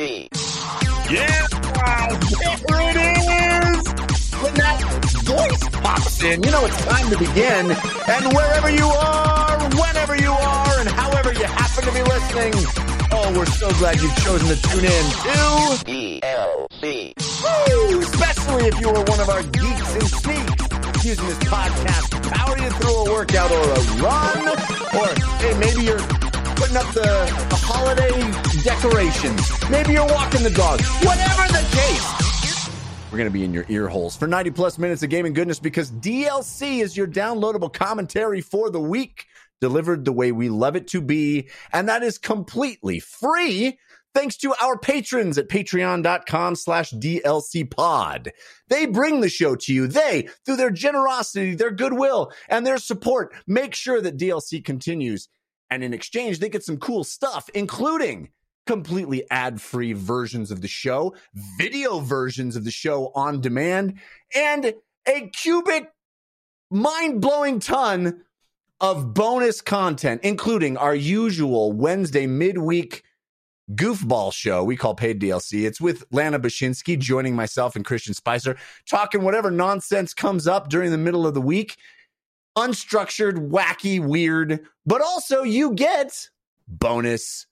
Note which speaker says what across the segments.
Speaker 1: Yeah, there it is. When that voice pops in, you know it's time to begin. And wherever you are, whenever you are, and however you happen to be listening, oh, we're so glad you've chosen to tune in to
Speaker 2: DLC.
Speaker 1: Woo! Especially if you are one of our geeks in sneaks using this podcast to power you through a workout or a run, or hey, maybe you're putting up the, the holiday decorations. Maybe you're walking the dog. Whatever the case. We're going to be in your ear holes for 90 plus minutes of gaming goodness because DLC is your downloadable commentary for the week, delivered the way we love it to be. And that is completely free thanks to our patrons at patreon.com slash DLC pod. They bring the show to you. They, through their generosity, their goodwill, and their support, make sure that DLC continues. And in exchange, they get some cool stuff, including completely ad free versions of the show, video versions of the show on demand, and a cubic mind blowing ton of bonus content, including our usual Wednesday midweek goofball show we call paid DLC. It's with Lana Bashinsky joining myself and Christian Spicer, talking whatever nonsense comes up during the middle of the week. Unstructured, wacky, weird, but also you get bonus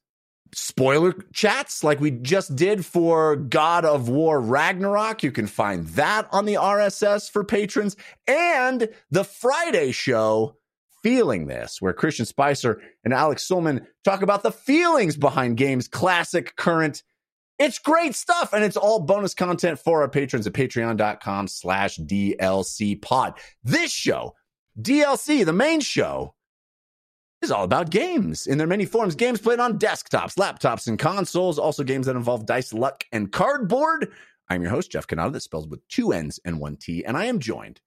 Speaker 1: spoiler chats like we just did for God of War Ragnarok. You can find that on the RSS for patrons and the Friday show Feeling This, where Christian Spicer and Alex Sulman talk about the feelings behind games, classic, current. It's great stuff, and it's all bonus content for our patrons at patreon.com slash DLC pod. This show, DLC, the main show, is all about games in their many forms. Games played on desktops, laptops, and consoles. Also, games that involve dice, luck, and cardboard. I'm your host, Jeff Cannata, that spells with two N's and one T, and I am joined,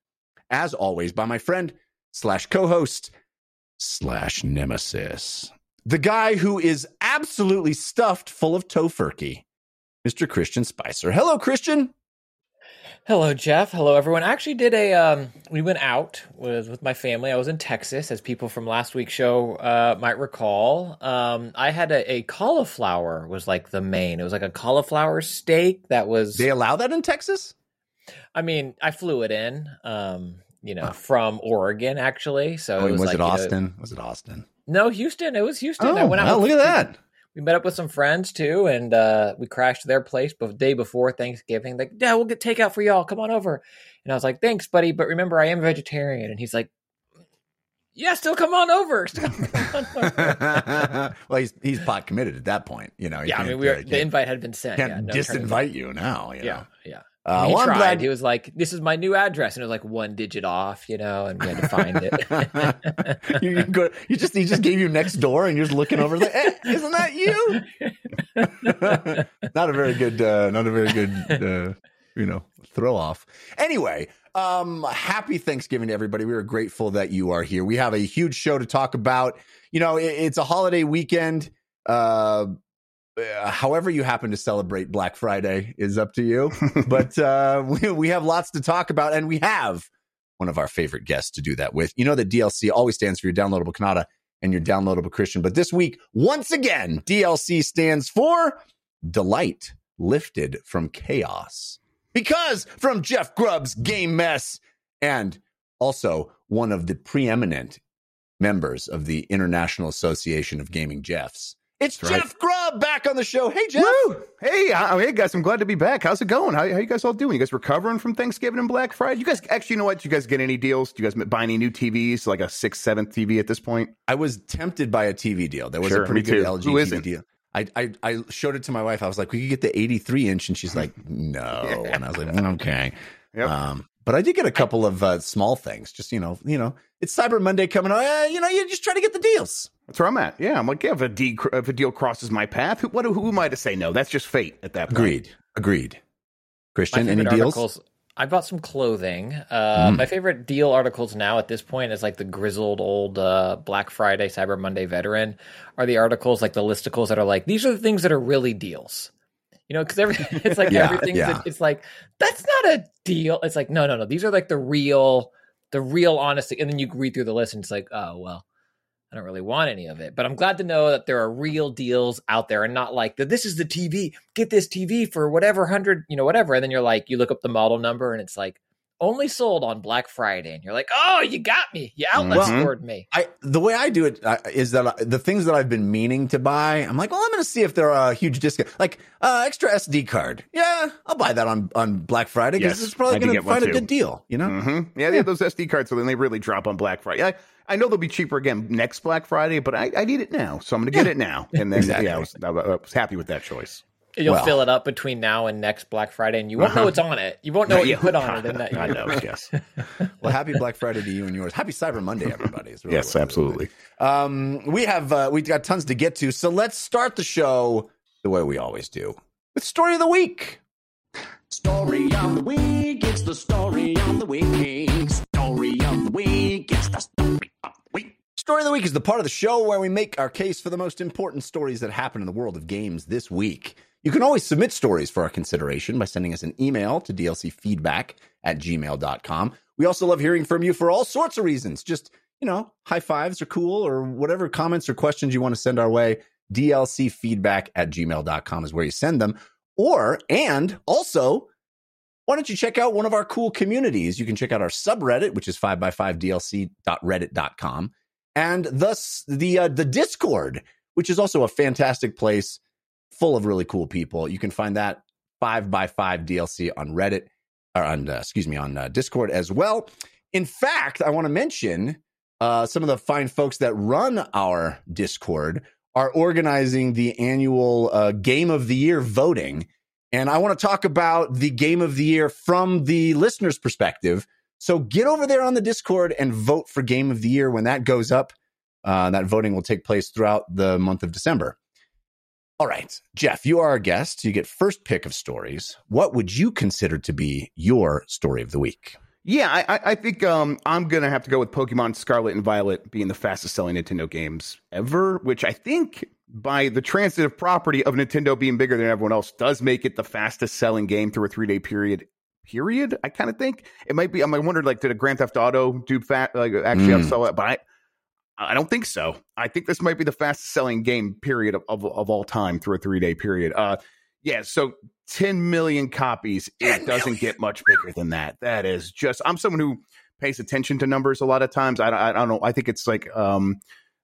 Speaker 1: as always, by my friend slash co-host slash nemesis, the guy who is absolutely stuffed full of tofurkey, Mr. Christian Spicer. Hello, Christian.
Speaker 3: Hello, Jeff. Hello, everyone. I actually did a. Um, we went out with with my family. I was in Texas, as people from last week's show uh, might recall. Um, I had a, a cauliflower was like the main. It was like a cauliflower steak that was.
Speaker 1: They allow that in Texas.
Speaker 3: I mean, I flew it in. Um, you know, from Oregon actually. So
Speaker 1: Oh,
Speaker 3: it was,
Speaker 1: was
Speaker 3: like,
Speaker 1: it
Speaker 3: you know-
Speaker 1: Austin? was it Austin?
Speaker 3: no, Houston. It was Houston.
Speaker 1: Oh,
Speaker 3: I went out.
Speaker 1: look at that.
Speaker 3: We met up with some friends too, and uh, we crashed their place the day before Thanksgiving. Like, yeah, we'll get takeout for y'all. Come on over. And I was like, thanks, buddy, but remember, I am vegetarian. And he's like, yeah, still come on over. Still come on over.
Speaker 1: well, he's he's pot committed at that point. You know, you
Speaker 3: yeah, I mean, we were,
Speaker 1: uh,
Speaker 3: the invite had been sent.
Speaker 1: can't
Speaker 3: yeah, no
Speaker 1: disinvite you now. You.
Speaker 3: Yeah,
Speaker 1: know?
Speaker 3: yeah.
Speaker 1: Uh,
Speaker 3: he
Speaker 1: well,
Speaker 3: tried.
Speaker 1: glad
Speaker 3: He was like, "This is my new address," and it was like one digit off, you know, and we had to find it.
Speaker 1: you, you, go, you just he just gave you next door, and you're just looking over like, eh, isn't that you? not a very good, uh, not a very good, uh, you know, throw off. Anyway, um, happy Thanksgiving to everybody. We are grateful that you are here. We have a huge show to talk about. You know, it, it's a holiday weekend. Uh, however you happen to celebrate Black Friday is up to you. but uh, we, we have lots to talk about, and we have one of our favorite guests to do that with. You know that DLC always stands for your downloadable Cannata and your downloadable Christian. But this week, once again, DLC stands for Delight Lifted from Chaos. Because from Jeff Grubb's Game Mess and also one of the preeminent members of the International Association of Gaming Jeffs. It's
Speaker 4: That's right.
Speaker 1: Jeff Grubb back on the show. Hey, Jeff.
Speaker 4: Woo! Hey, uh, hey guys, I'm glad to be back. How's it going? How, how you guys all doing? You guys recovering from Thanksgiving and Black Friday? You guys actually, you know what? Do you guys get any deals? Do you guys buy any new TVs, like a sixth, seventh TV at this point?
Speaker 1: I was tempted by a TV deal. There was
Speaker 4: Sure,
Speaker 1: a pretty good
Speaker 4: too.
Speaker 1: LG
Speaker 4: Who
Speaker 1: TV
Speaker 4: isn't?
Speaker 1: deal. I, I I showed it to my wife. I was like, "We could get the 83 inch," and she's like, "No." And I was like, "Okay."
Speaker 4: Yep.
Speaker 1: Um, but I did get a couple of uh, small things. Just you know, you know, it's Cyber Monday coming. Uh, you know, you just try to get the deals.
Speaker 4: That's where I'm at. Yeah, I'm like, yeah, if a, de- if a deal crosses my path, who, what, who am I to say no? That's just fate at that point.
Speaker 1: Agreed. Agreed. Christian, any
Speaker 3: favorite
Speaker 1: deals?
Speaker 3: articles. I bought some clothing. Uh,
Speaker 1: Mm.
Speaker 3: My favorite deal articles now at this point is like the grizzled old uh, Black Friday, Cyber Monday veteran are the articles like the listicles that are like these are the things that are really deals. You know, because every it's like
Speaker 1: Yeah,
Speaker 3: everything.
Speaker 1: yeah.
Speaker 3: It's like that's not a deal. It's like no, no, no. These are like the real, the real honesty. And then you read through the list and it's like, oh well, I don't really want any of it. But I'm glad to know that there are real deals out there and not like that. this is the TV. Get this TV for whatever hundred, you know, whatever. And then you're like, you look up the model number and it's like only sold on Black Friday, and you're like, oh, you got me. You outlet
Speaker 1: Mhm.
Speaker 3: scored me.
Speaker 1: I the way I do it uh, is that I, the things that I've been meaning to buy, I'm like, well, I'm going to see if they're a huge discount, like uh, extra SD card. Yeah, I'll buy that on on Black Friday because
Speaker 4: Yes,
Speaker 1: it's probably going to find a good deal. You know,
Speaker 4: hmm Yeah, they have those SD cards, so then they really drop on Black Friday. I, I know they'll be cheaper again next Black Friday, but I, I need it now, so I'm going to get it now. And then,
Speaker 1: Exactly.
Speaker 4: yeah, I was, I was happy with that choice.
Speaker 3: You'll
Speaker 1: Well.
Speaker 3: fill it up between now and next Black Friday, and you won't know what's on it. You won't know what you put on it in that
Speaker 4: I know, yes.
Speaker 1: well, happy Black Friday to you and yours. Happy Cyber Monday, everybody. is really
Speaker 4: yes,
Speaker 1: what it is.
Speaker 4: absolutely.
Speaker 1: Um, we have uh, we've got tons to get to, so let's start the show the way we always do with story of the week.
Speaker 5: Story of the week, it's the story of the week. Story of the week, it's the story of the week.
Speaker 1: Story of the week is the part of the show where we make our case for the most important stories that happen in the world of games this week. You can always submit stories for our consideration by sending us an email to dlcfeedback at gmail.com. We also love hearing from you for all sorts of reasons. Just, you know, high fives are cool or whatever comments or questions you want to send our way. dlcfeedback at gmail.com is where you send them. Or, and also, why don't you check out one of our cool communities? You can check out our subreddit, which is 5x5dlc.reddit.com and thus the uh, the Discord, which is also a fantastic place full of really cool people. You can find that five by five DLC on Reddit or on uh, excuse me on uh, Discord as well. In fact, I want to mention uh, some of the fine folks that run our Discord are organizing the annual uh, Game of the Year voting. And I want to talk about the Game of the Year from the listener's perspective. So get over there on the Discord and vote for Game of the Year when that goes up. Uh, that voting will take place throughout the month of December. All right, Jeff, you are our guest. You get first pick of stories. What would you consider to be your story of the week?
Speaker 4: Yeah, I, I- think um, I'm gonna have to go with Pokemon Scarlet and Violet being the fastest selling Nintendo games ever, which I think by the transitive property of Nintendo being bigger than everyone else does make it the fastest selling game through a three day period. Period. I kind of think it might be. I'm like wondering, like, did a Grand Theft Auto do fat like actually
Speaker 1: Mm.
Speaker 4: outsell it? But I, I don't think so. I think this might be the fastest selling game period of, of, of all time through a three day period. Uh, yeah. So 10 million copies. It doesn't get much bigger than that. That is just. I'm someone who pays attention to numbers a lot of times. I, I, I don't know. I think it's like um,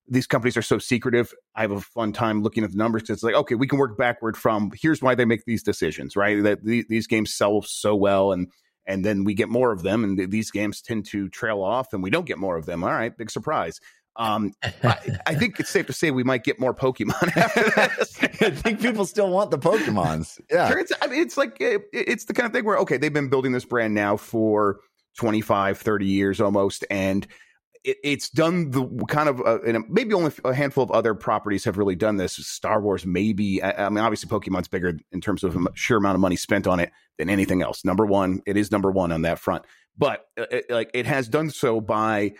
Speaker 4: these companies are so secretive. I have a fun time looking at the numbers it's like, okay, we can work backward from here's why they make these decisions, right? That the, these games sell so well and and then we get more of them and th- these games tend to trail off and we don't get more of them. All right, big surprise. Um, I, I think it's safe to say we might get more Pokemon after this.
Speaker 1: I think people still want the Pokemons. Yeah.
Speaker 4: Turns, I mean, it's like it, it's the kind of thing where okay, they've been building this brand now for 25, 30 years almost, and it, it's done the kind of uh, maybe only a handful of other properties have really done this. Star Wars, maybe. I, I mean, obviously, Pokemon's bigger in terms of the sheer amount of money spent on it than anything else. Number one, it is number one on that front, but uh, it, like it has done so by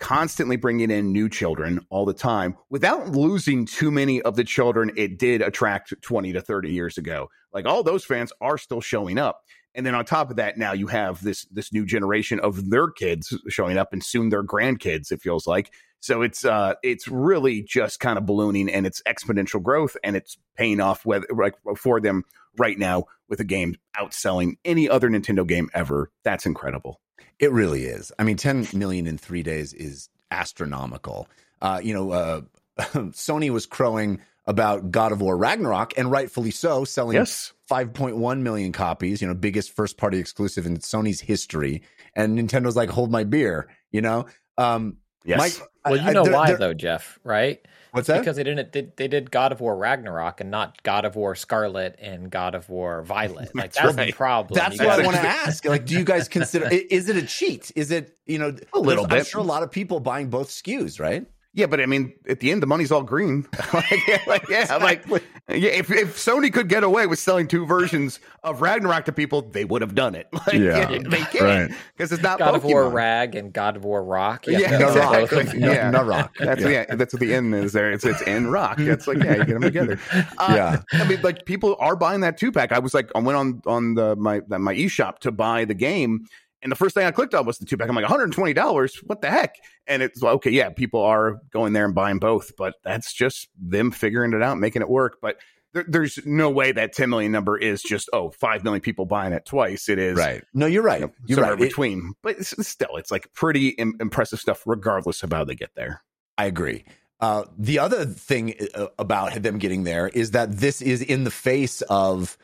Speaker 4: constantly bringing in new children all the time without losing too many of the children it did attract 20 to 30 years ago like all those fans are still showing up and then on top of that now you have this this new generation of their kids showing up and soon their grandkids it feels like so it's uh it's really just kind of ballooning and it's exponential growth and it's paying off whether like for them right now with a game outselling any other Nintendo game ever that's incredible
Speaker 1: It really is. I mean, 10 million in three days is astronomical. Uh, you know, uh, Sony was crowing about God of War Ragnarok, and rightfully so, selling
Speaker 4: yes
Speaker 1: 5.1 million copies, you know, biggest first party exclusive in Sony's history. And Nintendo's like, hold my beer, you know? Um,
Speaker 4: yes
Speaker 1: Mike,
Speaker 3: Well,
Speaker 1: I-
Speaker 3: you
Speaker 1: I-
Speaker 3: know
Speaker 1: there-
Speaker 3: why
Speaker 1: there-
Speaker 3: though, Jeff, right?
Speaker 1: What's that?
Speaker 3: Because they didn't they, they did God of War Ragnarok and not God of War Scarlet and God of War Violet. Like
Speaker 4: That's
Speaker 3: that's, the problem.
Speaker 1: That's
Speaker 3: You
Speaker 1: what I want to ask. Like, do you guys consider is it a cheat? Is it you know
Speaker 4: A little
Speaker 1: there's- I'm
Speaker 4: bit.
Speaker 1: sure a lot of people buying both SKUs, right?
Speaker 4: Yeah, but I mean, at the end, the money's all green. like, yeah, like, yeah, like, yeah. If, if Sony could get away with selling two versions of Ragnarok to people, they would have done it. Like,
Speaker 6: Yeah,
Speaker 4: yeah, they can't because it's not
Speaker 3: God of War
Speaker 4: Pokemon.
Speaker 3: Rag and God of War Rock.
Speaker 4: Yeah,
Speaker 3: those are both
Speaker 4: exactly.
Speaker 3: of them.
Speaker 1: No,
Speaker 4: Yeah.
Speaker 1: no rock.
Speaker 4: That's yeah. that's what the end is there. It's it's in rock. It's like yeah, you get them together. Uh,
Speaker 1: Yeah.
Speaker 4: I mean, like people are buying that two pack. I was like, I went on on the my my eShop to buy the game, And the first thing I clicked on was the two pack. I'm like, $120. What the heck? And it's like, okay, yeah, people are going there and buying both, but that's just them figuring it out, making it work. But there, there's no way that 10 million number is just, oh, 5 million people buying it twice. It is
Speaker 1: right. No, you're right.
Speaker 4: you know,
Speaker 1: you're
Speaker 4: somewhere
Speaker 1: right. It-
Speaker 4: between. but it's, still, it's like pretty Im- impressive stuff, regardless of how they get there.
Speaker 1: I agree. Uh, the other thing uh, about them getting there is that this is in the face of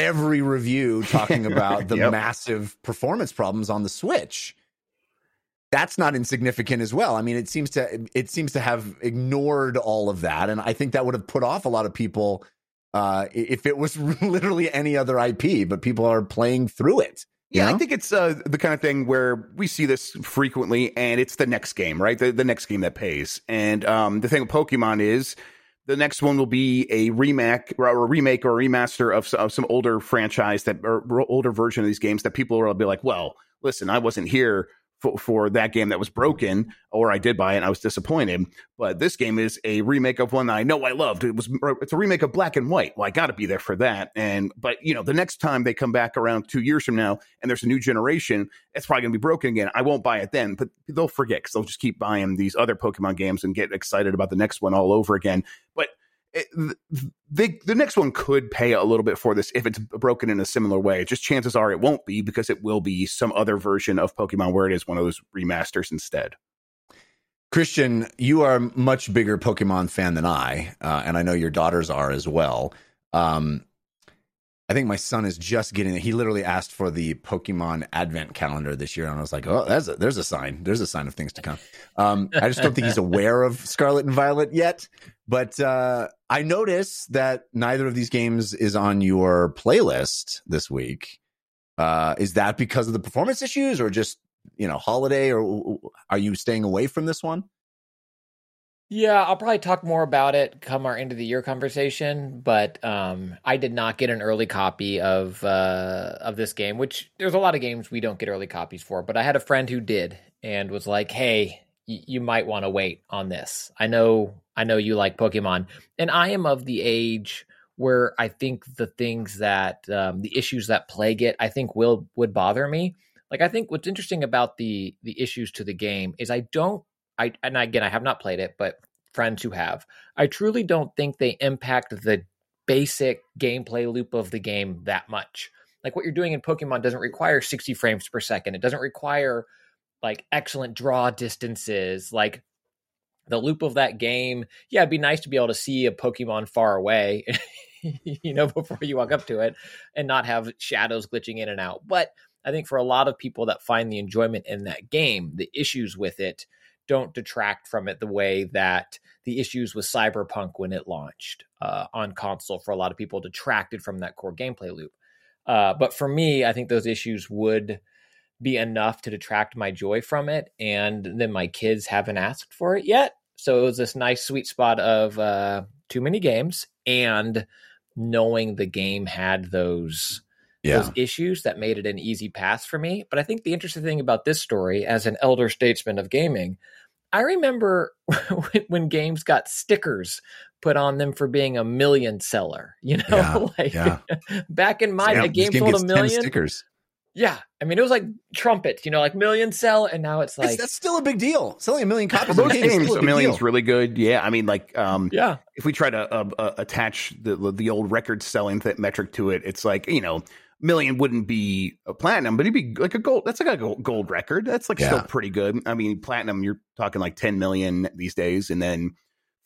Speaker 1: every review talking about the
Speaker 4: Yep.
Speaker 1: massive performance problems on the Switch. That's not insignificant as well. I mean, it seems to it seems to have ignored all of that, and I think that would have put off a lot of people uh, if it was literally any other IP. But people are playing through it. you
Speaker 4: Yeah, I think it's uh, the kind of thing where we see this frequently, and it's the next game, right? The, the next game that pays. And um, the thing with Pokemon is the next one will be a remake or a remake or a remaster of, of some older franchise that or older version of these games that people will be like, well, listen, I wasn't here for, for that game that was broken, or I did buy it and I was disappointed. But this game is a remake of one that I know I loved. It was it's a remake of Black and White. Well, I got to be there for that. And but you know, the next time they come back around two years from now and there's a new generation, it's probably going to be broken again. I won't buy it then, but they'll forget because they'll just keep buying these other Pokemon games and get excited about the next one all over again. But it, the the next one could pay a little bit for this if it's broken in a similar way. Just chances are it won't be because it will be some other version of Pokemon where it is one of those remasters instead.
Speaker 1: Christian, you are a much bigger Pokemon fan than I, uh, and I know your daughters are as well. Um, I think my son is just getting it. He literally asked for the Pokemon Advent calendar this year, and I was like, "Oh, that's a, there's a sign. There's a sign of things to come." Um, I just don't think he's aware of Scarlet and Violet yet. But uh, I notice that neither of these games is on your playlist this week. Uh, is that because of the performance issues, or just you know holiday, or are you staying away from this one?
Speaker 3: Yeah, I'll probably talk more about it come our end of the year conversation. But um, I did not get an early copy of uh, of this game, which there's a lot of games we don't get early copies for. But I had a friend who did and was like, "Hey, you might want to wait on this. I know, I know you like Pokemon, and I am of the age." Where I think the things that um, the issues that plague it, I think will would bother me. Like I think what's interesting about the the issues to the game is I don't I and again I have not played it, but friends who have, I truly don't think they impact the basic gameplay loop of the game that much. Like what you're doing in Pokemon doesn't require 60 frames per second. It doesn't require like excellent draw distances. Like the loop of that game, yeah, it'd be nice to be able to see a Pokemon far away, you know, before you walk up to it and not have shadows glitching in and out. But I think for a lot of people that find the enjoyment in that game, the issues with it don't detract from it the way that the issues with Cyberpunk when it launched uh, on console for a lot of people detracted from that core gameplay loop. Uh, but for me, I think those issues would be enough to detract my joy from it. And then my kids haven't asked for it yet. So it was this nice sweet spot of uh, too many games and knowing the game had those those issues that made it an easy pass for me. But I think the interesting thing about this story, as an elder statesman of gaming, I remember when, when games got stickers put on them for being a million seller. You know,
Speaker 1: Yeah,
Speaker 3: like
Speaker 1: yeah.
Speaker 3: back in my
Speaker 4: Yeah,
Speaker 3: game sold a million
Speaker 1: stickers.
Speaker 3: Yeah, I mean it was like trumpets, you know, like million sell, and now it's
Speaker 1: That's,
Speaker 3: like
Speaker 1: that's still a big deal. Selling a million copies of a game is
Speaker 4: games,
Speaker 1: still a
Speaker 4: a
Speaker 1: big
Speaker 4: million's
Speaker 1: deal.
Speaker 4: really good. Yeah, I mean, like, um,
Speaker 3: yeah,
Speaker 4: if we try to uh, uh, attach the the old record selling th- metric to it, it's like you know, million wouldn't be a platinum, but it'd be like a gold. That's like a gold, gold record. That's like still pretty good. I mean, platinum, you're talking like ten million these days, and then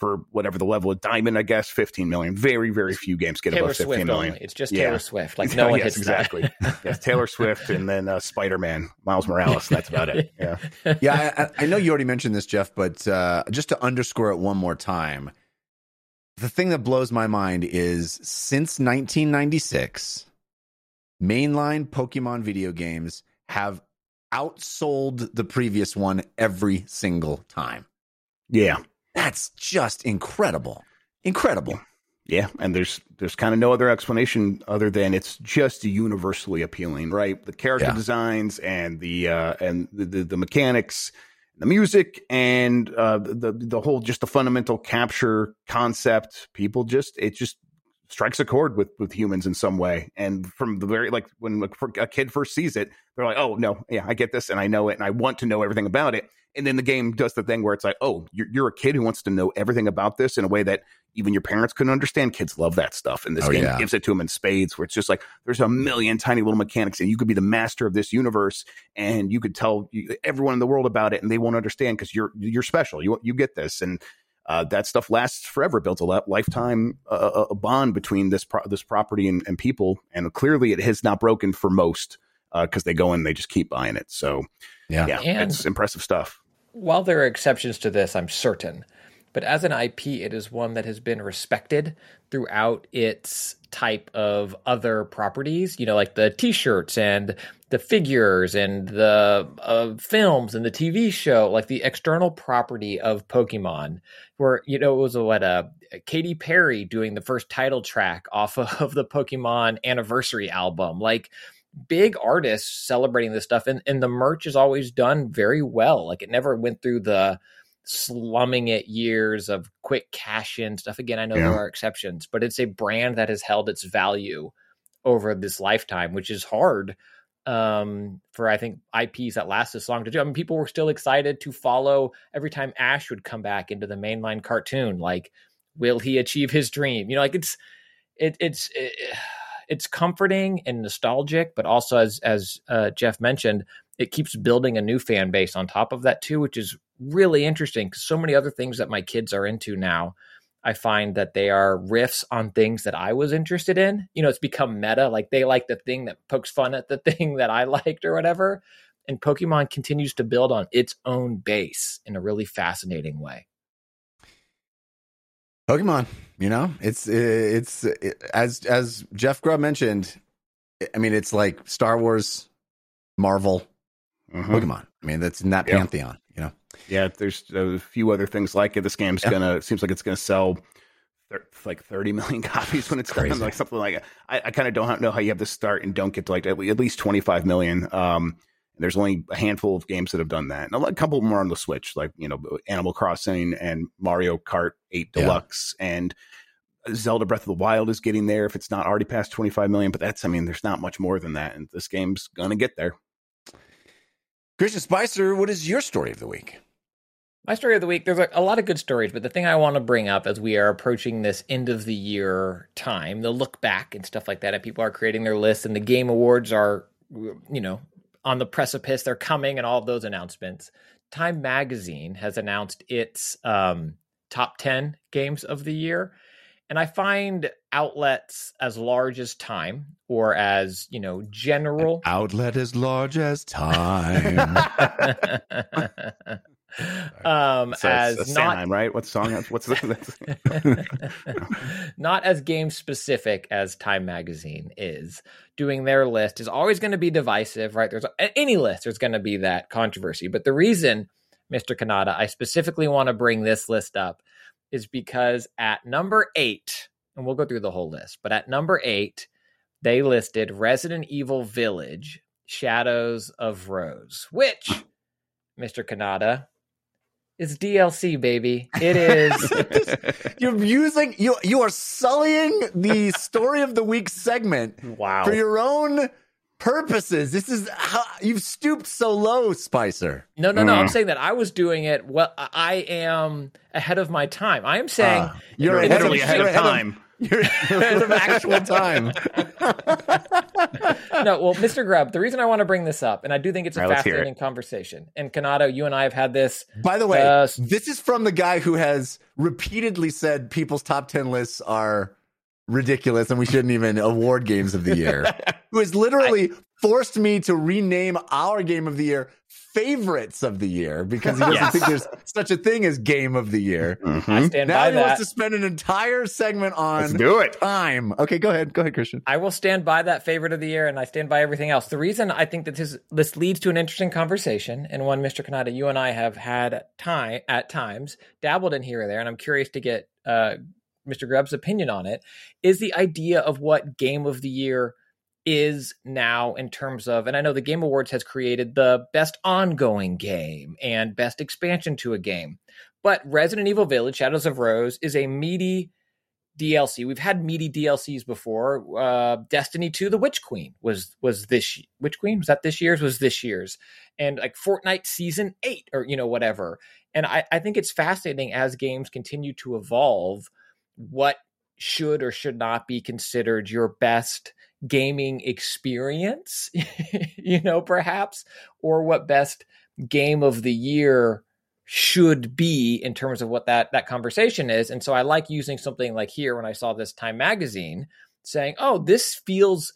Speaker 4: for whatever the level of diamond, I guess fifteen million. Very, very few games get
Speaker 3: Taylor
Speaker 4: above fifteen
Speaker 3: Swift
Speaker 4: million.
Speaker 3: only. It's just
Speaker 4: Yeah.
Speaker 3: Taylor Swift. Like no one
Speaker 4: yes,
Speaker 3: hits
Speaker 4: exactly. yes, Taylor Swift, and then uh, Spider Man, Miles Morales. That's about it. Yeah.
Speaker 1: yeah, I, I- I know you already mentioned this, Jeff, but uh, just to underscore it one more time, the thing that blows my mind is since 1996, mainline Pokemon video games have outsold the previous one every single time.
Speaker 4: Yeah.
Speaker 1: That's just incredible. Incredible.
Speaker 4: Yeah, and there's there's kind of no other explanation other than it's just universally appealing, right? The character
Speaker 1: Yeah.
Speaker 4: designs and the uh, and the, the the mechanics, the music, and uh, the the whole just the fundamental capture concept. People just it just strikes a chord with with humans in some way. And from the very like when a kid first sees it, they're like, "Oh no, yeah, I get this, and I know it, and I want to know everything about it." And then the game does the thing where it's like, "Oh, you're, you're a kid who wants to know everything about this in a way that even your parents couldn't understand." Kids love that stuff, and this
Speaker 1: Oh,
Speaker 4: game
Speaker 1: yeah.
Speaker 4: gives it to them in spades. Where it's just like there's a million tiny little mechanics, and you could be the master of this universe, and you could tell everyone in the world about it, and they won't understand because you're you're special. You you get this, and uh, that stuff lasts forever. Builds a lifetime uh, a bond between this pro- this property and, and people, and clearly it has not broken for most because they go in, they just keep buying it. So
Speaker 1: Yeah.
Speaker 4: yeah,
Speaker 3: And-
Speaker 4: it's impressive stuff.
Speaker 3: While there are exceptions to this, I'm certain, but as an IP, it is one that has been respected throughout its type of other properties, you know, like the t shirts and the figures and the uh, films and the TV show, like the external property of Pokemon, where, you know, it was what, uh, Katy Perry doing the first title track off of the Pokemon anniversary album. Like, big artists celebrating this stuff and, and the merch is always done very well. Like it never went through the slumming it years of quick cash in stuff. Again i know
Speaker 4: Yeah.
Speaker 3: there are exceptions but it's a brand that has held its value over this lifetime which is hard um for i think ips that last this long to do. I mean people were still excited to follow every time ash would come back into the mainline cartoon like will he achieve his dream? You know like it's it, it's it, it's comforting and nostalgic, but also as as uh, Jeff mentioned, it keeps building a new fan base on top of that too, which is really interesting because so many other things that my kids are into now. I find that they are riffs on things that I was interested in. You know, it's become meta. Like they like the thing that pokes fun at the thing that I liked or whatever. And Pokemon continues to build on its own base in a really fascinating way.
Speaker 1: Pokemon, you know, it's it's it, as as Jeff Grubb mentioned. I mean, it's like Star Wars, Marvel,
Speaker 4: Mhm.
Speaker 1: Pokemon. I mean, that's in that
Speaker 4: Yeah.
Speaker 1: pantheon. You know,
Speaker 4: Yeah, there's a few other things like it. This game's
Speaker 1: Yeah.
Speaker 4: gonna seems like it's gonna sell thir- like 30 million copies when it's done,
Speaker 1: Crazy.
Speaker 4: like something like I, I kind of don't know how you have to start and don't get to like at at least 25 million. Um, there's only a handful of games that have done that, and a couple more on the Switch, like you know Animal Crossing and Mario Kart 8
Speaker 1: Yeah.
Speaker 4: Deluxe and Zelda Breath of the Wild is getting there if it's not already past 25 million. But that's I mean, there's not much more than that, and this game's gonna get there.
Speaker 1: Christian Spicer, what is your story of the week?
Speaker 3: My story of the week, there's a, a lot of good stories, but the thing I want to bring up as we are approaching this end of the year time, the look back and stuff like that, and people are creating their lists, and the game awards are, you know, on the precipice, they're coming, and all of those announcements. Time Magazine has announced its um, top 10 games of the year. And I find outlets as large as Time or as, you know, general
Speaker 1: Outlet as large as time.
Speaker 3: um,
Speaker 4: So
Speaker 3: as
Speaker 4: a
Speaker 3: not
Speaker 4: Sanheim, right? What song? What's the?
Speaker 3: not as game specific as Time Magazine is. Doing their list is always going to be divisive, right? There's any list, there's going to be that controversy. But the reason, Mr. Cannata, I specifically want to bring this list up is because at number eight, and we'll go through the whole list, but at number eight, they listed Resident Evil Village Shadows of Rose, which, Mr. Cannata, is DLC, baby. It is.
Speaker 1: You're using you you are sullying the story of the week segment
Speaker 3: wow.
Speaker 1: for your own purposes. This is how you've stooped so low, Spicer.
Speaker 3: No, no, no. I'm
Speaker 4: Mm.
Speaker 3: saying that I was doing it. Well, I am ahead of my time. I am saying
Speaker 1: Ah, you're
Speaker 4: You're
Speaker 1: ahead
Speaker 4: literally
Speaker 1: of,
Speaker 4: ahead
Speaker 1: you're
Speaker 4: of time.
Speaker 1: You're ahead of actual time.
Speaker 3: no. Well, Mr. Grubb, the reason I want to bring this up, and I do think it's a
Speaker 4: All right, let's it.
Speaker 3: fascinating conversation. And Cannata, you and I have had this.
Speaker 1: By the way,
Speaker 3: Uh,
Speaker 1: this is from the guy who has repeatedly said people's top 10 lists are ridiculous and we shouldn't even award games of the year. who has literally forced me to rename our game of the year favorites of the year because he doesn't
Speaker 3: Yes.
Speaker 1: think there's such a thing as game of the year.
Speaker 3: I
Speaker 4: Mhm.
Speaker 3: stand
Speaker 1: Now
Speaker 3: by
Speaker 1: he wants to spend an entire segment
Speaker 4: Let's
Speaker 1: on
Speaker 4: do it.
Speaker 1: time. Okay, go ahead. Go ahead, Christian.
Speaker 3: I will stand by that favorite of the year, and I stand by everything else. The reason I think that this this leads to an interesting conversation, and one Mr. Cannata, you and I have had time at times dabbled in here or there, and I'm curious to get uh, Mr. Grubb's opinion on it. Is the idea of what game of the year is now in terms of, and I know the Game Awards has created the best ongoing game and best expansion to a game, but Resident Evil Village: Shadows of Rose is a meaty DLC. We've had meaty DLCs before. Uh, Destiny 2, The Witch Queen was was this Witch Queen was that this year's was this year's, and like Fortnite season eight or you know whatever. And I, I think it's fascinating as games continue to evolve, what should or should not be considered your best gaming experience, you know, perhaps, or what best game of the year should be in terms of what that that conversation is. And so I like using something like here when I saw this Time magazine saying, "Oh, this feels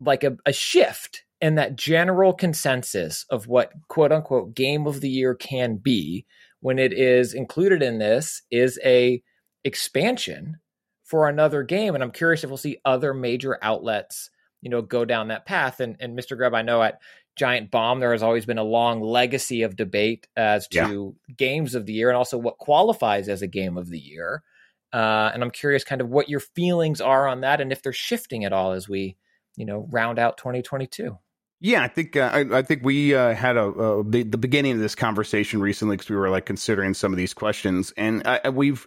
Speaker 3: like a, a shift in that general consensus of what quote unquote game of the year can be when it is included in this is a expansion for another game and i'm curious if we'll see other major outlets you know go down that path. And, and mr Grubb i know at giant bomb there has always been a long legacy of debate as to yeah. games of the year and also what qualifies as a game of the year. Uh, and i'm curious kind of what your feelings are on that and if they're shifting at all as we you know round out 2022
Speaker 4: yeah, I think uh, I, I, think we uh, had a, the, the beginning of this conversation recently because we were like considering some of these questions, and uh, we've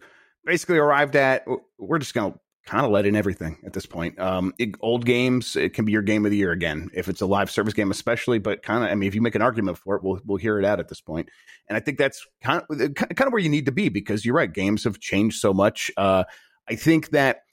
Speaker 4: basically arrived at we're just going to kind of let in everything at this point. Um, it, old games, it can be your game of the year again if it's a live service game, especially. But kind of, I mean, if you make an argument for it, we'll we'll hear it out at this point. And I think that's kind of kind of where you need to be because you're right. Games have changed so much. Uh, I think that.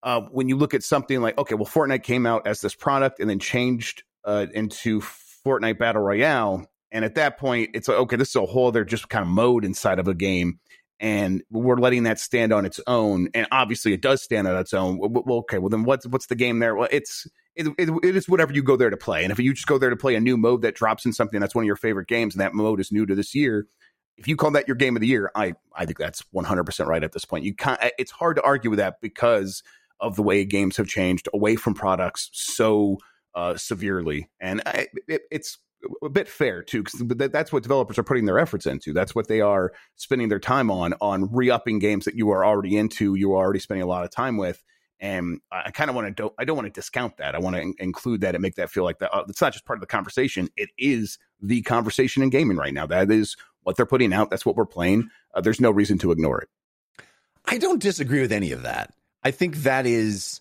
Speaker 4: Uh, when you look at something like okay, well, Fortnite came out as this product and then changed uh, into Fortnite Battle Royale. And at that point, it's like, okay, this is a whole other just kind of mode inside of a game. And we're letting that stand on its own. And obviously, it does stand on its own. Well, okay, well, then what's what's the game there? Well, it's it, it, it is whatever you go there to play. And if you just go there to play a new mode that drops in something that's one of your favorite games, and that mode is new to this year, if you call that your game of the year, I I think that's 100% right at this point. You can't. It's hard to argue with that because of the way games have changed away from products so uh, severely, and I, it, it's a bit fair too, because that's what developers are putting their efforts into. That's what they are spending their time on on re-upping games that you are already into, you are already spending a lot of time with. And I kind of want to, I don't want to discount that. I want to in- include that and make that feel like that. Uh, it's not just part of the conversation. It is the conversation in gaming right now. That is what they're putting out. That's what we're playing. Uh, there's no reason to ignore it.
Speaker 1: I don't disagree with any of that. I think that is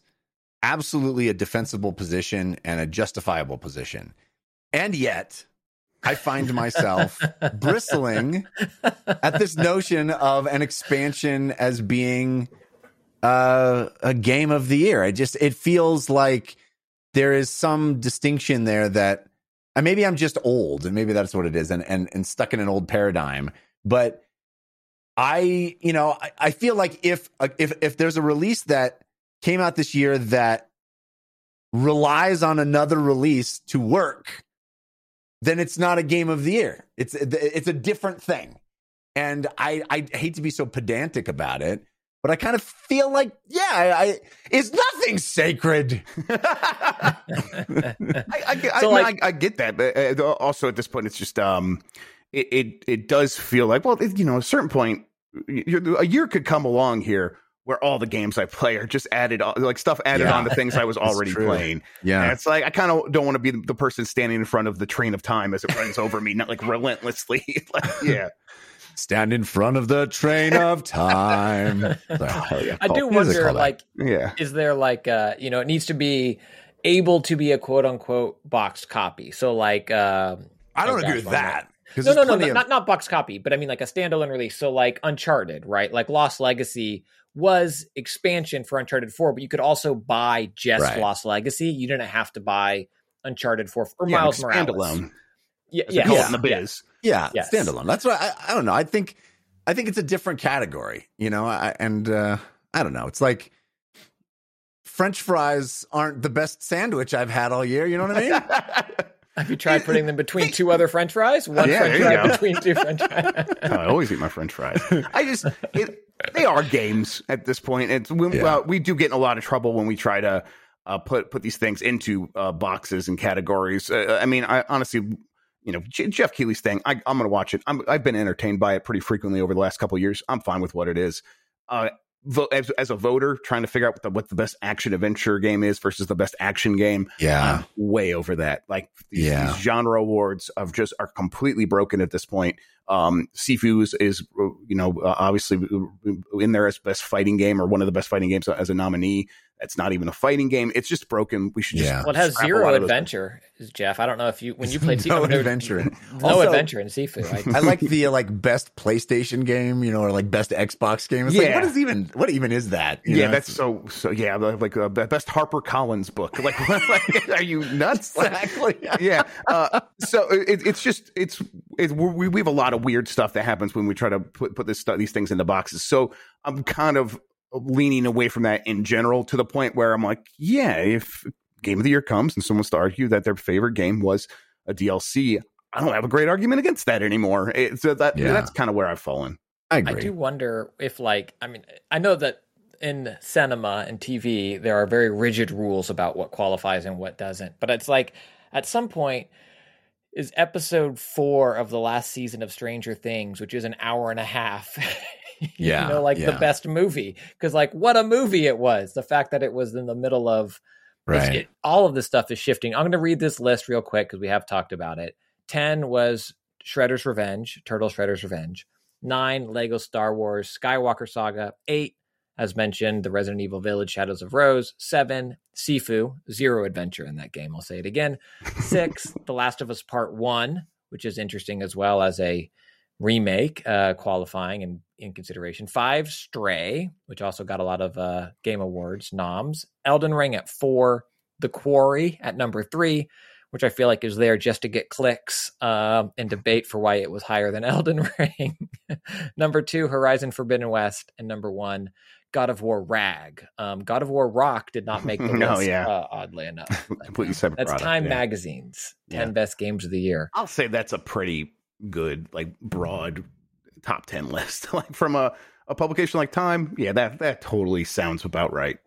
Speaker 1: absolutely a defensible position and a justifiable position. And yet, I find myself bristling at this notion of an expansion as being uh, a game of the year. I just it feels like there is some distinction there that and maybe I'm just old and maybe that's what it is and and and stuck in an old paradigm. But I, you know, I, I feel like if if if there's a release that came out this year that relies on another release to work, then it's not a game of the year. It's it's a different thing. And I I hate to be so pedantic about it, but I kind of feel like yeah, I, I it's nothing sacred.
Speaker 4: I, I, so I, like, I, get that, but uh, also at this point, it's just um, it it, it does feel like well, it, you know, at a certain point, a year could come along here where all the games I play are just added like stuff added yeah. on to things I was already playing.
Speaker 1: Yeah.
Speaker 4: And it's like I kind of don't want to be the person standing in front of the train of time as it runs over me, not like relentlessly. like, yeah.
Speaker 1: Stand in front of the train of time.
Speaker 3: oh. I do wonder, like, yeah, is there like, uh, you know, it needs to be able to be a quote unquote boxed copy. So, like, uh,
Speaker 1: I don't agree with that.
Speaker 3: No, no, no, of... not not box copy, but I mean like a standalone release. So like Uncharted, right? Like Lost Legacy was expansion for Uncharted 4, but you could also buy just right. Lost Legacy. You didn't have to buy Uncharted 4 or yeah, Miles Morales.
Speaker 4: Standalone.
Speaker 3: Yeah, yeah,
Speaker 1: yeah,
Speaker 4: in the biz.
Speaker 1: Yeah, yeah yes. standalone. That's what I, I don't know. I think I think it's a different category, you know, I, and uh, I don't know. It's like French fries aren't the best sandwich I've had all year. You know what I mean?
Speaker 3: Have you tried putting them between two other French fries? One yeah, French fry between two French fries.
Speaker 4: I always eat my French fries. I just it, they are games at this point. It's we, yeah. uh, we do get in a lot of trouble when we try to uh, put put these things into uh, boxes and categories. Uh, I mean, I honestly, you know, J- Geoff Keighley's thing. I, am going to watch it. i have been entertained by it pretty frequently over the last couple years. I'm fine with what it is. Vo- as, as a voter trying to figure out what the, what the best action adventure game is versus the best action game.
Speaker 1: Yeah.
Speaker 4: I'm way over that. Like these,
Speaker 1: Yeah.
Speaker 4: these genre awards of just are completely broken at this point. Um, Sifu is, is you know, uh, obviously in there as best fighting game or one of the best fighting games as a nominee. That's not even a fighting game. It's just broken. We should just
Speaker 1: Yeah.
Speaker 3: Well, it has zero
Speaker 4: lot of those-
Speaker 3: adventure, Jeff. I don't know if you when you played
Speaker 1: No
Speaker 3: Sifu,
Speaker 1: adventure.
Speaker 3: no
Speaker 1: Also-
Speaker 3: adventure in Sifu. I,
Speaker 1: I like the uh, like best PlayStation game, you know, or like best Xbox game. It's like,
Speaker 4: Yeah.
Speaker 1: what is even what even is that? You
Speaker 4: yeah,
Speaker 1: know,
Speaker 4: that's so so. Yeah, like uh, best Harper Collins book. Like, like, are you nuts?
Speaker 1: exactly.
Speaker 4: yeah. Uh, so it, it's just it's it, we we have a lot of weird stuff that happens when we try to put put this stuff, these things into boxes. So I'm kind of leaning away from that in general to the point where I'm like, yeah, if Game of the Year comes and someone's to argue that their favorite game was a DLC, I don't have a great argument against that anymore. It, so that
Speaker 1: Yeah.
Speaker 4: that's kind of where I've fallen.
Speaker 1: I
Speaker 3: I do wonder if, like, I mean, I know that in cinema and TV there are very rigid rules about what qualifies and what doesn't. But it's like at some point is episode four of the last season of Stranger Things, which is an hour and a half.
Speaker 1: Yeah,
Speaker 3: you know, like the best movie because, like, what a movie it was! The fact that it was in the middle of
Speaker 1: right.
Speaker 3: it- all of this stuff is shifting. I'm going to read this list real quick because we have talked about it. 10 was Shredder's Revenge, Turtle Shredder's Revenge. 9, Lego Star Wars Skywalker Saga. 8, as mentioned, The Resident Evil Village Shadows of Rose. 7, Sifu, zero adventure in that game. I'll say it again. 6, The Last of Us Part 1, which is interesting as well as a remake uh, qualifying and in consideration. Five, Stray, which also got a lot of uh, game awards noms. Elden Ring at four. The Quarry at number three, which I feel like is there just to get clicks um, and debate for why it was higher than Elden Ring. number two, Horizon Forbidden West, and number one, God of War Rag. Um, God of War Rock did not make the
Speaker 4: No,
Speaker 3: list,
Speaker 4: yeah.
Speaker 3: uh, oddly enough.
Speaker 4: Completely separate
Speaker 3: That's
Speaker 4: product,
Speaker 3: Time
Speaker 4: yeah.
Speaker 3: Magazine's ten
Speaker 4: Yeah.
Speaker 3: best games of the year.
Speaker 4: I'll say that's a pretty good, like broad top ten list. like from a, a publication like Time, yeah, that that totally sounds about right.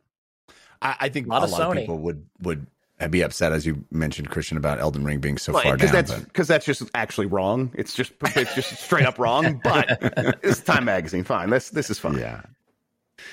Speaker 1: I, I think a
Speaker 3: Lot
Speaker 1: lot,
Speaker 3: of
Speaker 1: of people would would be upset, as you mentioned, Christian, about Elden Ring being so far
Speaker 4: Because
Speaker 1: down.
Speaker 4: that's because that's just actually wrong. It's just it's just straight up wrong. But it's Time Magazine. Fine. This this is fine.
Speaker 1: yeah,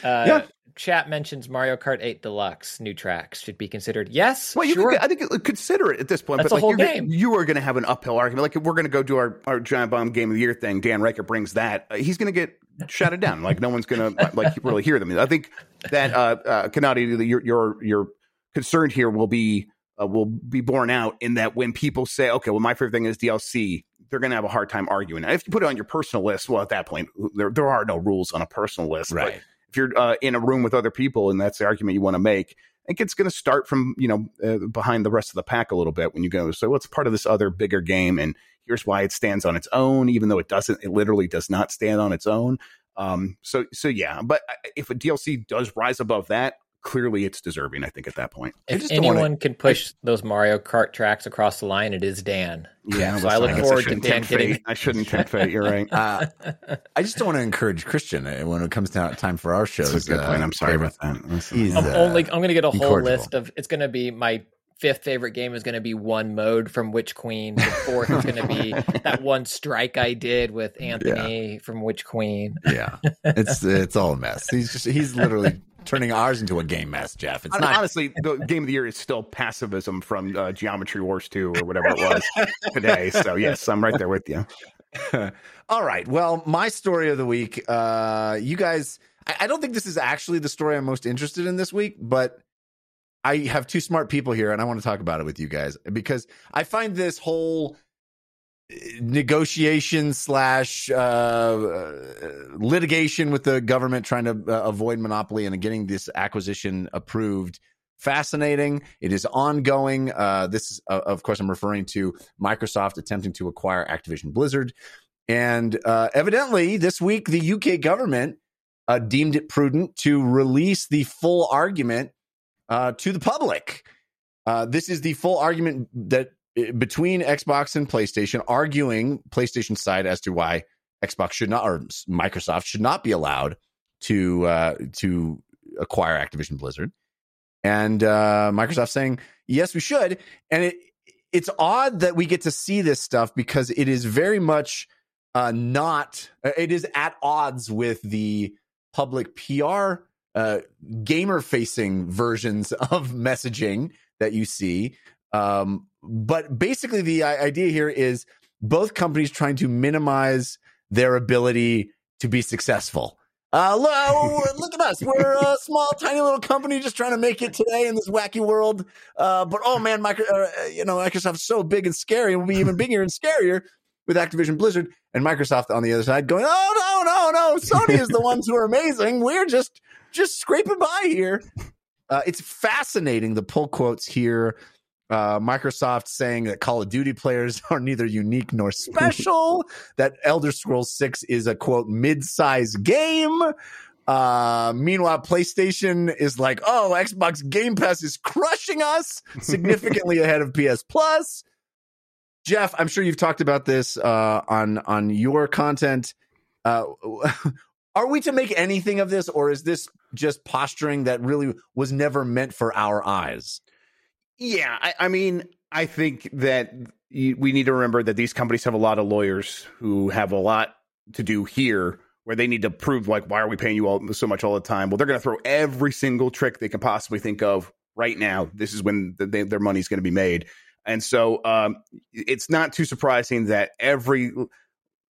Speaker 3: Uh,
Speaker 4: Yeah.
Speaker 3: Chat mentions Mario Kart 8 Deluxe new tracks should be considered. Yes,
Speaker 4: Well, you
Speaker 3: sure.
Speaker 4: could, I think consider it at this point.
Speaker 3: That's
Speaker 4: but
Speaker 3: a
Speaker 4: like
Speaker 3: whole
Speaker 4: you're,
Speaker 3: game.
Speaker 4: you are going to have an uphill argument. Like if we're going to go do our, our giant bomb game of the year thing. Dan Ryckert brings that. uh, he's going to get shouted down. Like no one's going to like really hear them. I think that uh, uh, Cannata, your your your concern here will be uh, will be borne out in that when people say, okay, well, my favorite thing is DLC. They're going to have a hard time arguing. If you put it on your personal list, well, at that point, there there are no rules on a personal list.
Speaker 1: Right.
Speaker 4: If you're uh, in a room with other people and that's the argument you want to make, I think it's going to start from you know uh, behind the rest of the pack a little bit when you go. So what's part of this other bigger game, and here's why it stands on its own, even though it doesn't. It literally does not stand on its own. Um. So so yeah, but if a DLC does rise above that, clearly it's deserving. I think at that point.
Speaker 3: If
Speaker 1: just don't wanna-
Speaker 3: anyone can push those Mario Kart tracks across the line, it is Dan.
Speaker 4: Yeah.
Speaker 3: So I look
Speaker 4: guess
Speaker 3: forward to
Speaker 4: shouldn't
Speaker 3: Dan getting-
Speaker 4: I shouldn't tempt fate. You're right.
Speaker 1: Uh, I just don't want to encourage Christian uh, when it comes down time for our shows.
Speaker 4: That's a good
Speaker 1: uh,
Speaker 4: point. I'm sorry about that.
Speaker 1: He's,
Speaker 3: I'm
Speaker 1: uh,
Speaker 3: only I'm going to get a whole
Speaker 1: incorrigible.
Speaker 3: list of. It's going to be my fifth favorite game is going to be one mode from Witch Queen. The fourth is going to be that one strike I did with Anthony from Witch Queen.
Speaker 1: yeah, it's it's all a mess. He's just he's literally turning ours into a game mess, Jeff. It's not.
Speaker 4: Honestly, the game of the year is still Pacifism from uh, Geometry Wars 2 or whatever it was today. So, yes, I'm right there with you.
Speaker 1: All right. Well, my story of the week. Uh, you guys, I, I don't think this is actually the story I'm most interested in this week, but I have two smart people here, and I want to talk about it with you guys because I find this whole negotiation slash uh, uh, litigation with the government trying to uh, avoid monopoly and getting this acquisition approved fascinating. It is ongoing. Uh, this is, uh, of course, I'm referring to Microsoft attempting to acquire Activision Blizzard. And uh, evidently, this week, the UK government deemed it prudent to release the full argument to the public. This is the full argument that between Xbox and PlayStation, arguing PlayStation side as to why Xbox should not or Microsoft should not be allowed to uh, to acquire Activision Blizzard, and uh, Microsoft saying yes, we should. And it it's odd that we get to see this stuff because it is very much uh, not. It is at odds with the public PR uh, gamer facing versions of messaging that you see. Um, but basically, the idea here is both companies trying to minimize their ability to be successful. Uh, look, look at us. We're a small, tiny little company just trying to make it today in this wacky world. Uh, but oh man, micro, uh, you know, Microsoft's so big and scary and will be even bigger and scarier with Activision Blizzard and Microsoft on the other side going, oh no, no, no. Sony is the ones who are amazing. We're just, just scraping by here. Uh, it's fascinating the pull quotes here uh, Microsoft saying that Call of Duty players are neither unique nor special, that Elder Scrolls 6 is a quote mid-size game. Uh, meanwhile, PlayStation is like, oh, Xbox Game Pass is crushing us significantly ahead of PS Plus. Jeff, I'm sure you've talked about this uh, on on your content. Uh, are we to make anything of this, or is this just posturing that really was never meant for our eyes?
Speaker 4: Yeah, I, I mean, I think that we need to remember that these companies have a lot of lawyers who have a lot to do here where they need to prove like why are we paying you all so much all the time? Well they're going to throw every single trick they can possibly think of right now. This is when the, they, their going to be made. And so um, it's not too surprising that every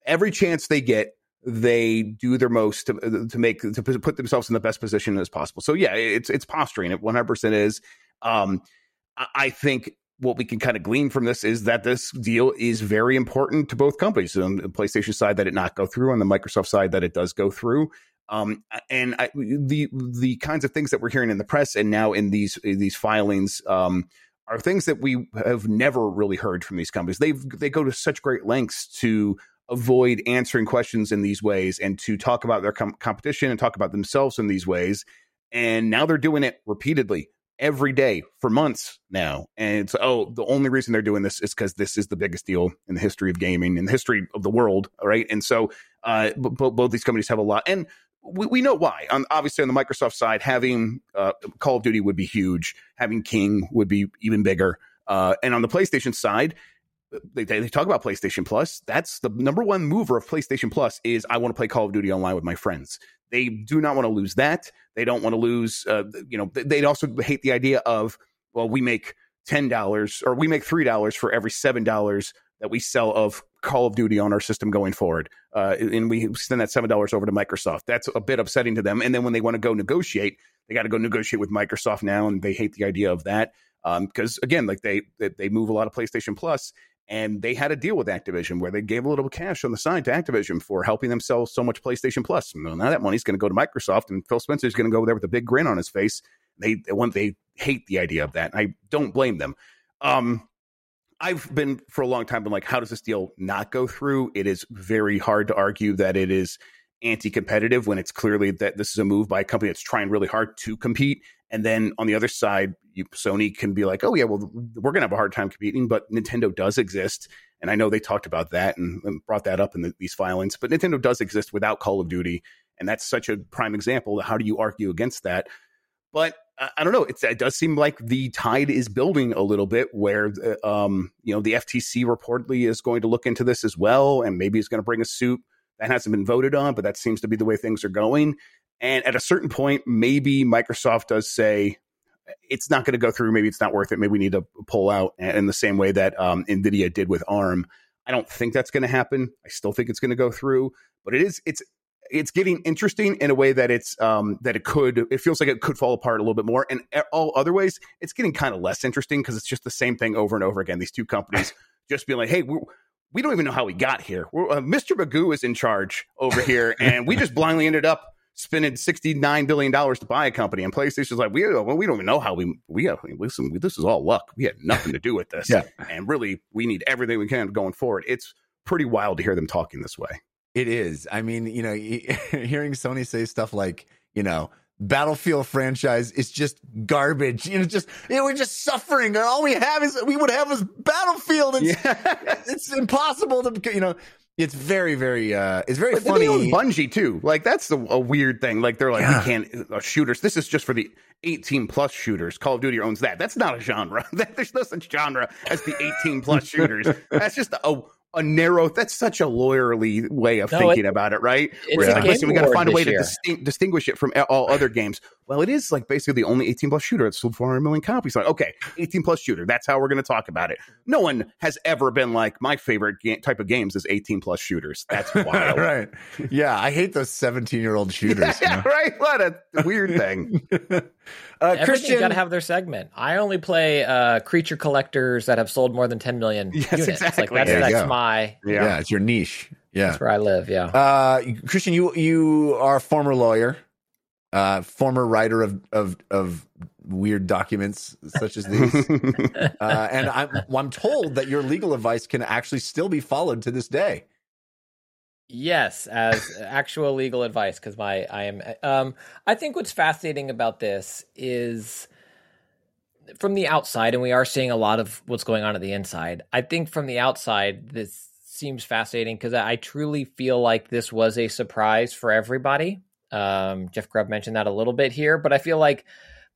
Speaker 4: every chance they get they do their most to to make to put themselves in the best position as possible. So yeah it's it's posturing. It 100% is. Um, I think what we can kind of glean from this is that this deal is very important to both companies. On the PlayStation side, that it not go through. On the Microsoft side, that it does go through. Um, and I, the the kinds of things that we're hearing in the press and now in these these filings um, are things that we have never really heard from these companies. They they go to such great lengths to avoid answering questions in these ways and to talk about their com- competition and talk about themselves in these ways. And now they're doing it repeatedly every day for months now. And it's, oh, the only reason they're doing this is because this is the biggest deal in the history of gaming, in the history of the world. Right. And so uh, b- b- both these companies have a lot. And we, we know why. On, obviously, on the Microsoft side, having uh, Call of Duty would be huge, having King would be even bigger. Uh, and on the PlayStation side, they, they, talk about PlayStation Plus. That's the number one mover of PlayStation Plus is I want to play Call of Duty online with my friends. They do not want to lose that. They don't want to lose, uh, you know, they'd also hate the idea of, well, we make $10 or we make $3 for every $7 that we sell of Call of Duty on our system going forward. Uh, and we send that $7 over to Microsoft. That's a bit upsetting to them. And then when they want to go negotiate, they got to go negotiate with Microsoft now. And they hate the idea of that. Because um, again, like they, they move a lot of PlayStation Plus and they had a deal with Activision where they gave a little cash on the side to Activision for helping them sell so much PlayStation Plus. Well, now that money's going to go to Microsoft, and Phil Spencer's going to go there with a big grin on his face. They they want they hate the idea of that. I don't blame them. Um, I've been for a long time been like, how does this deal not go through? It is very hard to argue that it is anti-competitive when it's clearly that this is a move by a company that's trying really hard to compete. And then on the other side, you, Sony can be like, oh yeah, well we're gonna have a hard time competing, but Nintendo does exist, and I know they talked about that and, and brought that up in the, these filings. But Nintendo does exist without Call of Duty, and that's such a prime example. How do you argue against that? But uh, I don't know. it does seem like the tide is building a little bit, where uh, um, you know the FTC reportedly is going to look into this as well, and maybe is going to bring a suit that hasn't been voted on, but that seems to be the way things are going. And at a certain point, maybe Microsoft does say it's not going to go through. Maybe it's not worth it. Maybe we need to pull out in the same way that um, NVIDIA did with ARM. I don't think that's going to happen. I still think it's going to go through, but it is it's it's getting interesting in a way that it's um, that it could it feels like it could fall apart a little bit more and all other ways it's getting kind of less interesting because it's just the same thing over and over again these two companies just being like hey we don't even know how we got here. Uh, Mr. Magoo is in charge over here, and we just blindly ended up spending sixty nine billion dollars to buy a company. And PlayStation's like, we well, we don't even know how we we uh, listen. This is all luck. We had nothing to do with this.
Speaker 1: yeah.
Speaker 4: and really, we need everything we can going forward. It's pretty wild to hear them talking this way.
Speaker 1: It is. I mean, you know, hearing Sony say stuff like, you know, Battlefield franchise is just garbage. You know, just you know, we're just suffering. All we have is we would have is Battlefield. It's, yeah. it's impossible to you know. It's very, very, uh, it's very
Speaker 4: but
Speaker 1: funny.
Speaker 4: They Bungie too. Like that's a, a weird thing. Like they're like, yeah. we can't uh, shooters. This is just for the 18 plus shooters. Call of Duty owns that. That's not a genre. There's no such genre as the 18 plus shooters. That's just a a narrow. That's such a lawyerly way of
Speaker 3: No,
Speaker 4: thinking
Speaker 3: it-
Speaker 4: about it, right?
Speaker 3: it's
Speaker 4: Where
Speaker 3: a
Speaker 4: like, listen, we got to find a way
Speaker 3: this
Speaker 4: to
Speaker 3: year.
Speaker 4: distin- distinguish it from all other games. Well, it is like basically the only 18 plus shooter that's sold 400 million copies. Like, okay, 18 plus shooter. That's how we're going to talk about it. No one has ever been like my favorite ga- type of games is 18 plus shooters. That's wild.
Speaker 7: right. Yeah, I hate those 17 year old
Speaker 4: Yeah,
Speaker 7: shooters. you know?
Speaker 4: right. What a weird thing.
Speaker 7: uh,
Speaker 3: Everything's
Speaker 7: Christian,
Speaker 3: got to have their segment. I only play uh, creature collectors that have sold more than 10 million
Speaker 4: Yes,
Speaker 3: units.
Speaker 4: exactly.
Speaker 3: Like that's,
Speaker 7: There
Speaker 3: that's
Speaker 7: go.
Speaker 3: my
Speaker 7: yeah. it's your niche. Yeah.
Speaker 3: that's where I live. Yeah.
Speaker 7: Uh, Christian, you you are a former lawyer, uh, former writer of of of weird documents such as these, uh, and I'm I'm told that your legal advice can actually still be followed to this day.
Speaker 3: Yes, as actual legal advice, because my I am. Um, I think what's fascinating about this is from the outside, and we are seeing a lot of what's going on at the inside. I think from the outside, this seems fascinating because I, I truly feel like this was a surprise for everybody. Um, Jeff Grubb mentioned that a little bit here, but I feel like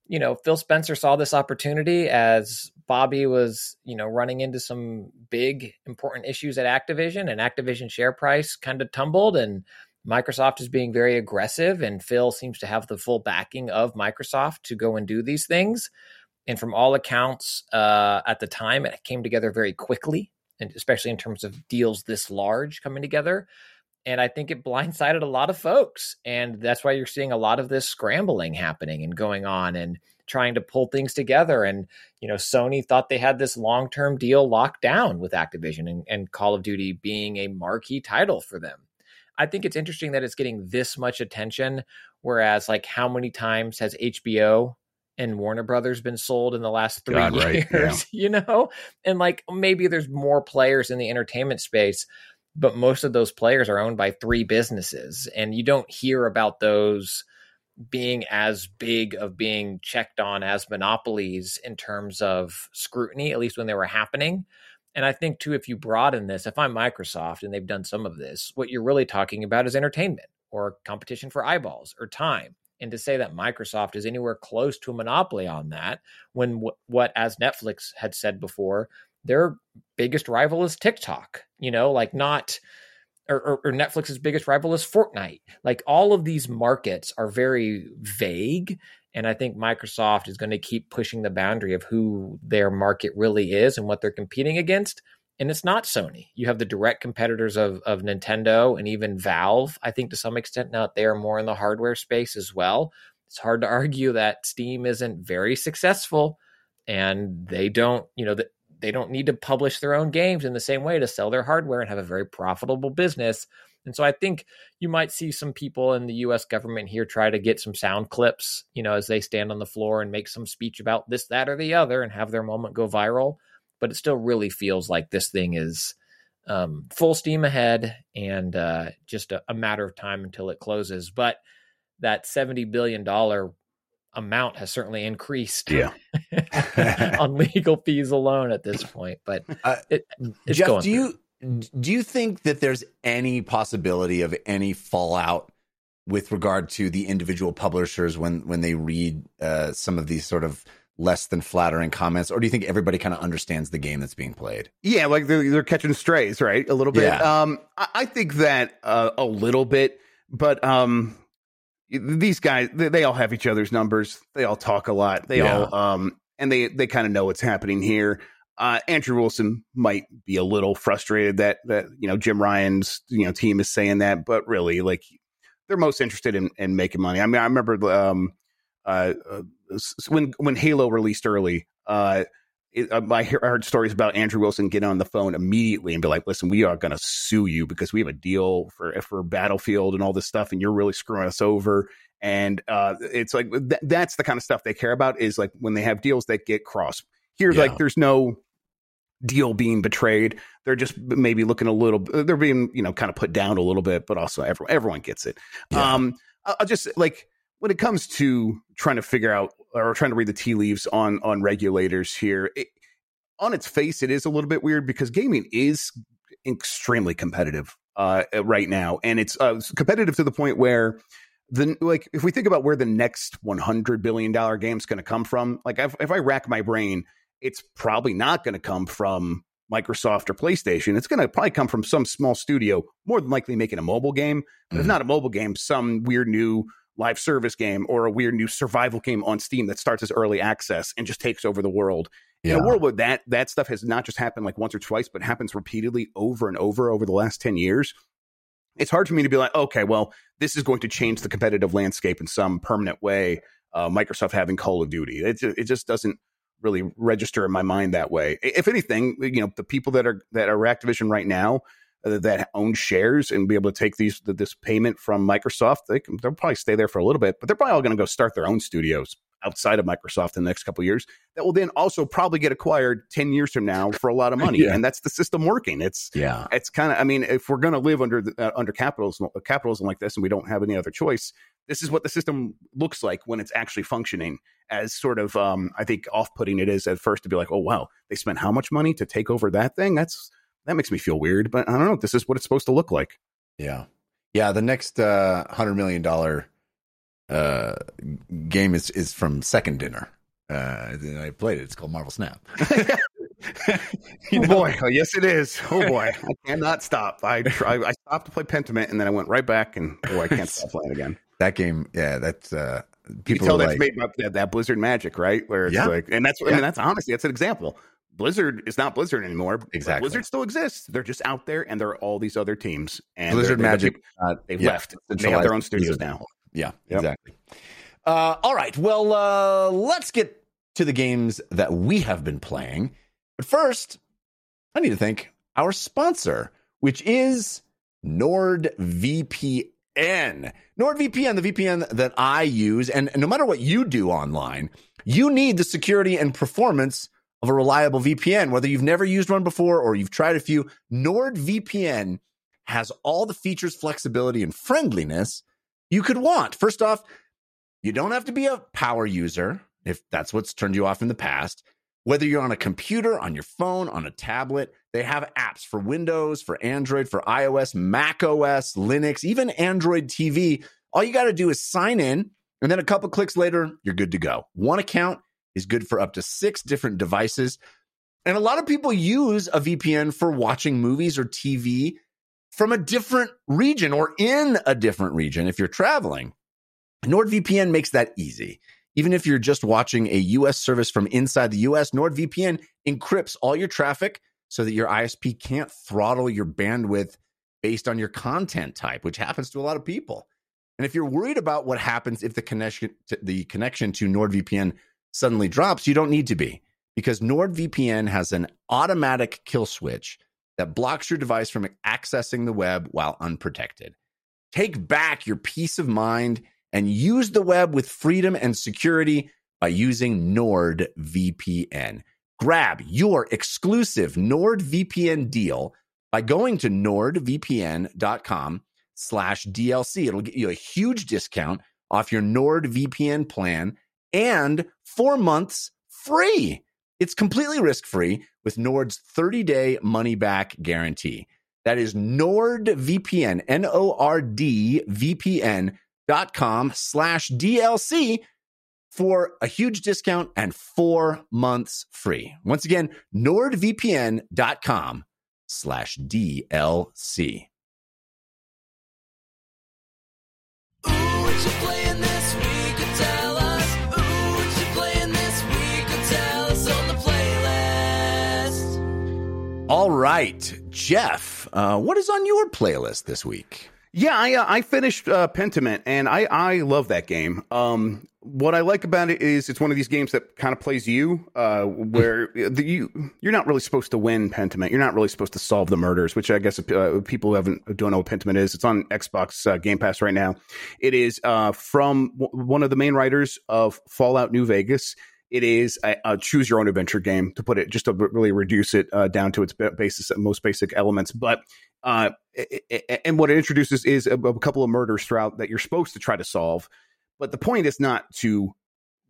Speaker 3: you know Phil Spencer saw this opportunity as Bobby was you know running into some big important issues at Activision, and Activision share price kind of tumbled, and Microsoft is being very aggressive, and Phil seems to have the full backing of Microsoft to go and do these things. And from all accounts, uh, at the time, it came together very quickly, and especially in terms of deals this large coming together. And I think it blindsided a lot of folks. And that's why you're seeing a lot of this scrambling happening and going on and trying to pull things together. And, you know, Sony thought they had this long term deal locked down with Activision and, and Call of Duty being a marquee title for them. I think it's interesting that it's getting this much attention. Whereas, like, how many times has HBO and Warner Brothers been sold in the last three
Speaker 4: God, right,
Speaker 3: years? You know, and like maybe there's more players in the entertainment space, but most of those players are owned by three businesses, and you don't hear about those being as big of being checked on as monopolies in terms of scrutiny, at least when they were happening. And I think too, if you broaden this, if I'm Microsoft and they've done some of this, what you're really talking about is entertainment or competition for eyeballs or time. And to say that Microsoft is anywhere close to a monopoly on that, when w- what, as Netflix had said before, their biggest rival is TikTok, you know, like not, or, or, or Netflix's biggest rival is Fortnite. Like all of these markets are very vague. And I think Microsoft is going to keep pushing the boundary of who their market really is and what they're competing against. And it's not Sony. You have the direct competitors of, of Nintendo and even Valve, I think to some extent now they are more in the hardware space as well. It's hard to argue that Steam isn't very successful and they don't, you know, that they don't need to publish their own games in the same way to sell their hardware and have a very profitable business. And so I think you might see some people in the US government here try to get some sound clips, you know, as they stand on the floor and make some speech about this, that, or the other and have their moment go viral. But it still really feels like this thing is um, full steam ahead and uh, just a, a matter of time until it closes. But that $70 billion amount has certainly increased
Speaker 4: Yeah.
Speaker 3: on legal fees alone at this point. But
Speaker 7: Uh,
Speaker 3: it, it's
Speaker 7: Jeff,
Speaker 3: going
Speaker 7: do you do you think that there's any possibility of any fallout with regard to the individual publishers when when they read uh, some of these sort of less than flattering comments, or do you think everybody kind of understands the game that's being played?
Speaker 4: Yeah, like they're, they're catching strays, right? A little bit.
Speaker 7: Yeah.
Speaker 4: Um, I, I think that uh, a little bit, but um, these guys, they, all have each other's numbers. They all talk a lot. They
Speaker 7: Yeah.
Speaker 4: all, um, and they they kind of know what's happening here. Uh, Andrew Wilson might be a little frustrated that that you know Jim Ryan's you know team is saying that, but really, like they're most interested in, in making money. I mean, I remember um, uh, uh, when when Halo released early, uh, it, uh, I hear- I heard stories about Andrew Wilson getting on the phone immediately and be like, "Listen, we are going to sue you because we have a deal for for Battlefield and all this stuff, and you're really screwing us over." And uh, it's like th- that's the kind of stuff they care about is like when they have deals that get crossed. Here,
Speaker 7: Yeah.
Speaker 4: like, there's no deal being betrayed. They're just maybe looking a little. They're being you know kind of put down a little bit, but also everyone everyone gets it.
Speaker 7: Yeah.
Speaker 4: Um, I- I'll just like when it comes to trying to figure out or trying to read the tea leaves on on regulators here. It, on its face, it is a little bit weird because gaming is extremely competitive uh, right now, and it's uh, competitive to the point where the like if we think about where the next one hundred billion dollar game is going to come from, like if, if I rack my brain, it's probably not going to come from Microsoft or PlayStation. It's going to probably come from some small studio, more than likely making a mobile game. But if not a mobile game, some weird new live service game or a weird new survival game on Steam that starts as early access and just takes over the world. In a world where that that stuff has not just happened like once or twice, but happens repeatedly over and over over the last ten years, it's hard for me to be like, okay, well, this is going to change the competitive landscape in some permanent way. Uh, Microsoft having Call of Duty, it it just doesn't really register in my mind that way. If anything, you know, the people that are that are Activision right now that own shares and be able to take these this payment from Microsoft, they can, they'll probably stay there for a little bit, but they're probably all going to go start their own studios outside of Microsoft in the next couple of years that will then also probably get acquired 10 years from now for a lot of money
Speaker 1: Yeah.
Speaker 4: and that's the system working it's
Speaker 1: yeah.
Speaker 4: it's kind of i mean if we're going to live under the, uh, under capitalism capitalism like this and we don't have any other choice this is what the system looks like when it's actually functioning as sort of um i think off-putting it is at first to be like oh wow they spent how much money to take over that thing that's that makes me feel weird but i don't know this is what it's supposed to look like
Speaker 1: Yeah. Yeah. The next uh, $100 million uh, game is, is from Second Dinner. Uh, I played it. It's called Marvel Snap. You
Speaker 4: oh boy oh, yes it is oh boy i cannot stop i try i stopped to play pentiment and then i went right back and oh, i can't stop playing again
Speaker 1: That game, yeah, that's uh,
Speaker 4: you
Speaker 1: people
Speaker 4: tell
Speaker 1: are
Speaker 4: that's
Speaker 1: like,
Speaker 4: made by that, that Blizzard magic, right? Where it's
Speaker 1: Yeah.
Speaker 4: like, and that's, I mean, that's honestly, that's an example. Blizzard is not Blizzard anymore.
Speaker 1: Exactly.
Speaker 4: Blizzard still exists. They're just out there, and there are all these other teams. And
Speaker 1: Blizzard
Speaker 4: they're- they're-
Speaker 1: Magic.
Speaker 4: they've left. They have their own studios now.
Speaker 1: Yeah,
Speaker 4: Yep.
Speaker 1: exactly. Uh, all right. Well, uh, let's get to the games that we have been playing. But first, I need to thank our sponsor, which is NordVPN. NordVPN, the VPN that I use, and no matter what you do online, you need the security and performance of a reliable VPN. Whether you've never used one before or you've tried a few, NordVPN has all the features, flexibility, and friendliness you could want. First off, you don't have to be a power user if that's what's turned you off in the past. Whether you're on a computer, on your phone, on a tablet, they have apps for Windows, for Android, for iOS, Mac OS, Linux, even Android TV. All you got to do is sign in, and then a couple clicks later, you're good to go. One account is good for up to six different devices. And a lot of people use a VPN for watching movies or TV from a different region or in a different region if you're traveling. NordVPN makes that easy. Even if you're just watching a US service from inside the US, NordVPN encrypts all your traffic so that your ISP can't throttle your bandwidth based on your content type, which happens to a lot of people. And if you're worried about what happens if the connection to, the connection to NordVPN suddenly drops, you don't need to be because NordVPN has an automatic kill switch that blocks your device from accessing the web while unprotected. Take back your peace of mind and use the web with freedom and security by using NordVPN. Grab your exclusive NordVPN deal by going to nordvpn.com slash DLC. It'll get you a huge discount off your NordVPN plan and four months free. It's completely risk free with Nord's 30 day money back guarantee. That is NordVPN, N O R D VPN dot com slash DLC for a huge discount and four months free. Once again, nordvpn.com slash DLC.
Speaker 8: Ooh,
Speaker 1: All right, Jeff, uh, what is on your playlist this week?
Speaker 4: Yeah, I uh, I finished uh, Pentiment, and I I love that game. Um, what I like about it is it's one of these games that kind of plays you, uh, where the, you you're not really supposed to win Pentiment. You're not really supposed to solve the murders, which I guess uh, people who haven't don't know what Pentiment is. It's on Xbox uh, Game Pass right now. It is uh, from w- one of the main writers of Fallout New Vegas. It is a, a choose your own adventure game to put it just to really reduce it uh, down to its basis, most basic elements. But uh, i- i- and what it introduces is a, a couple of murders throughout that you're supposed to try to solve. But the point is not to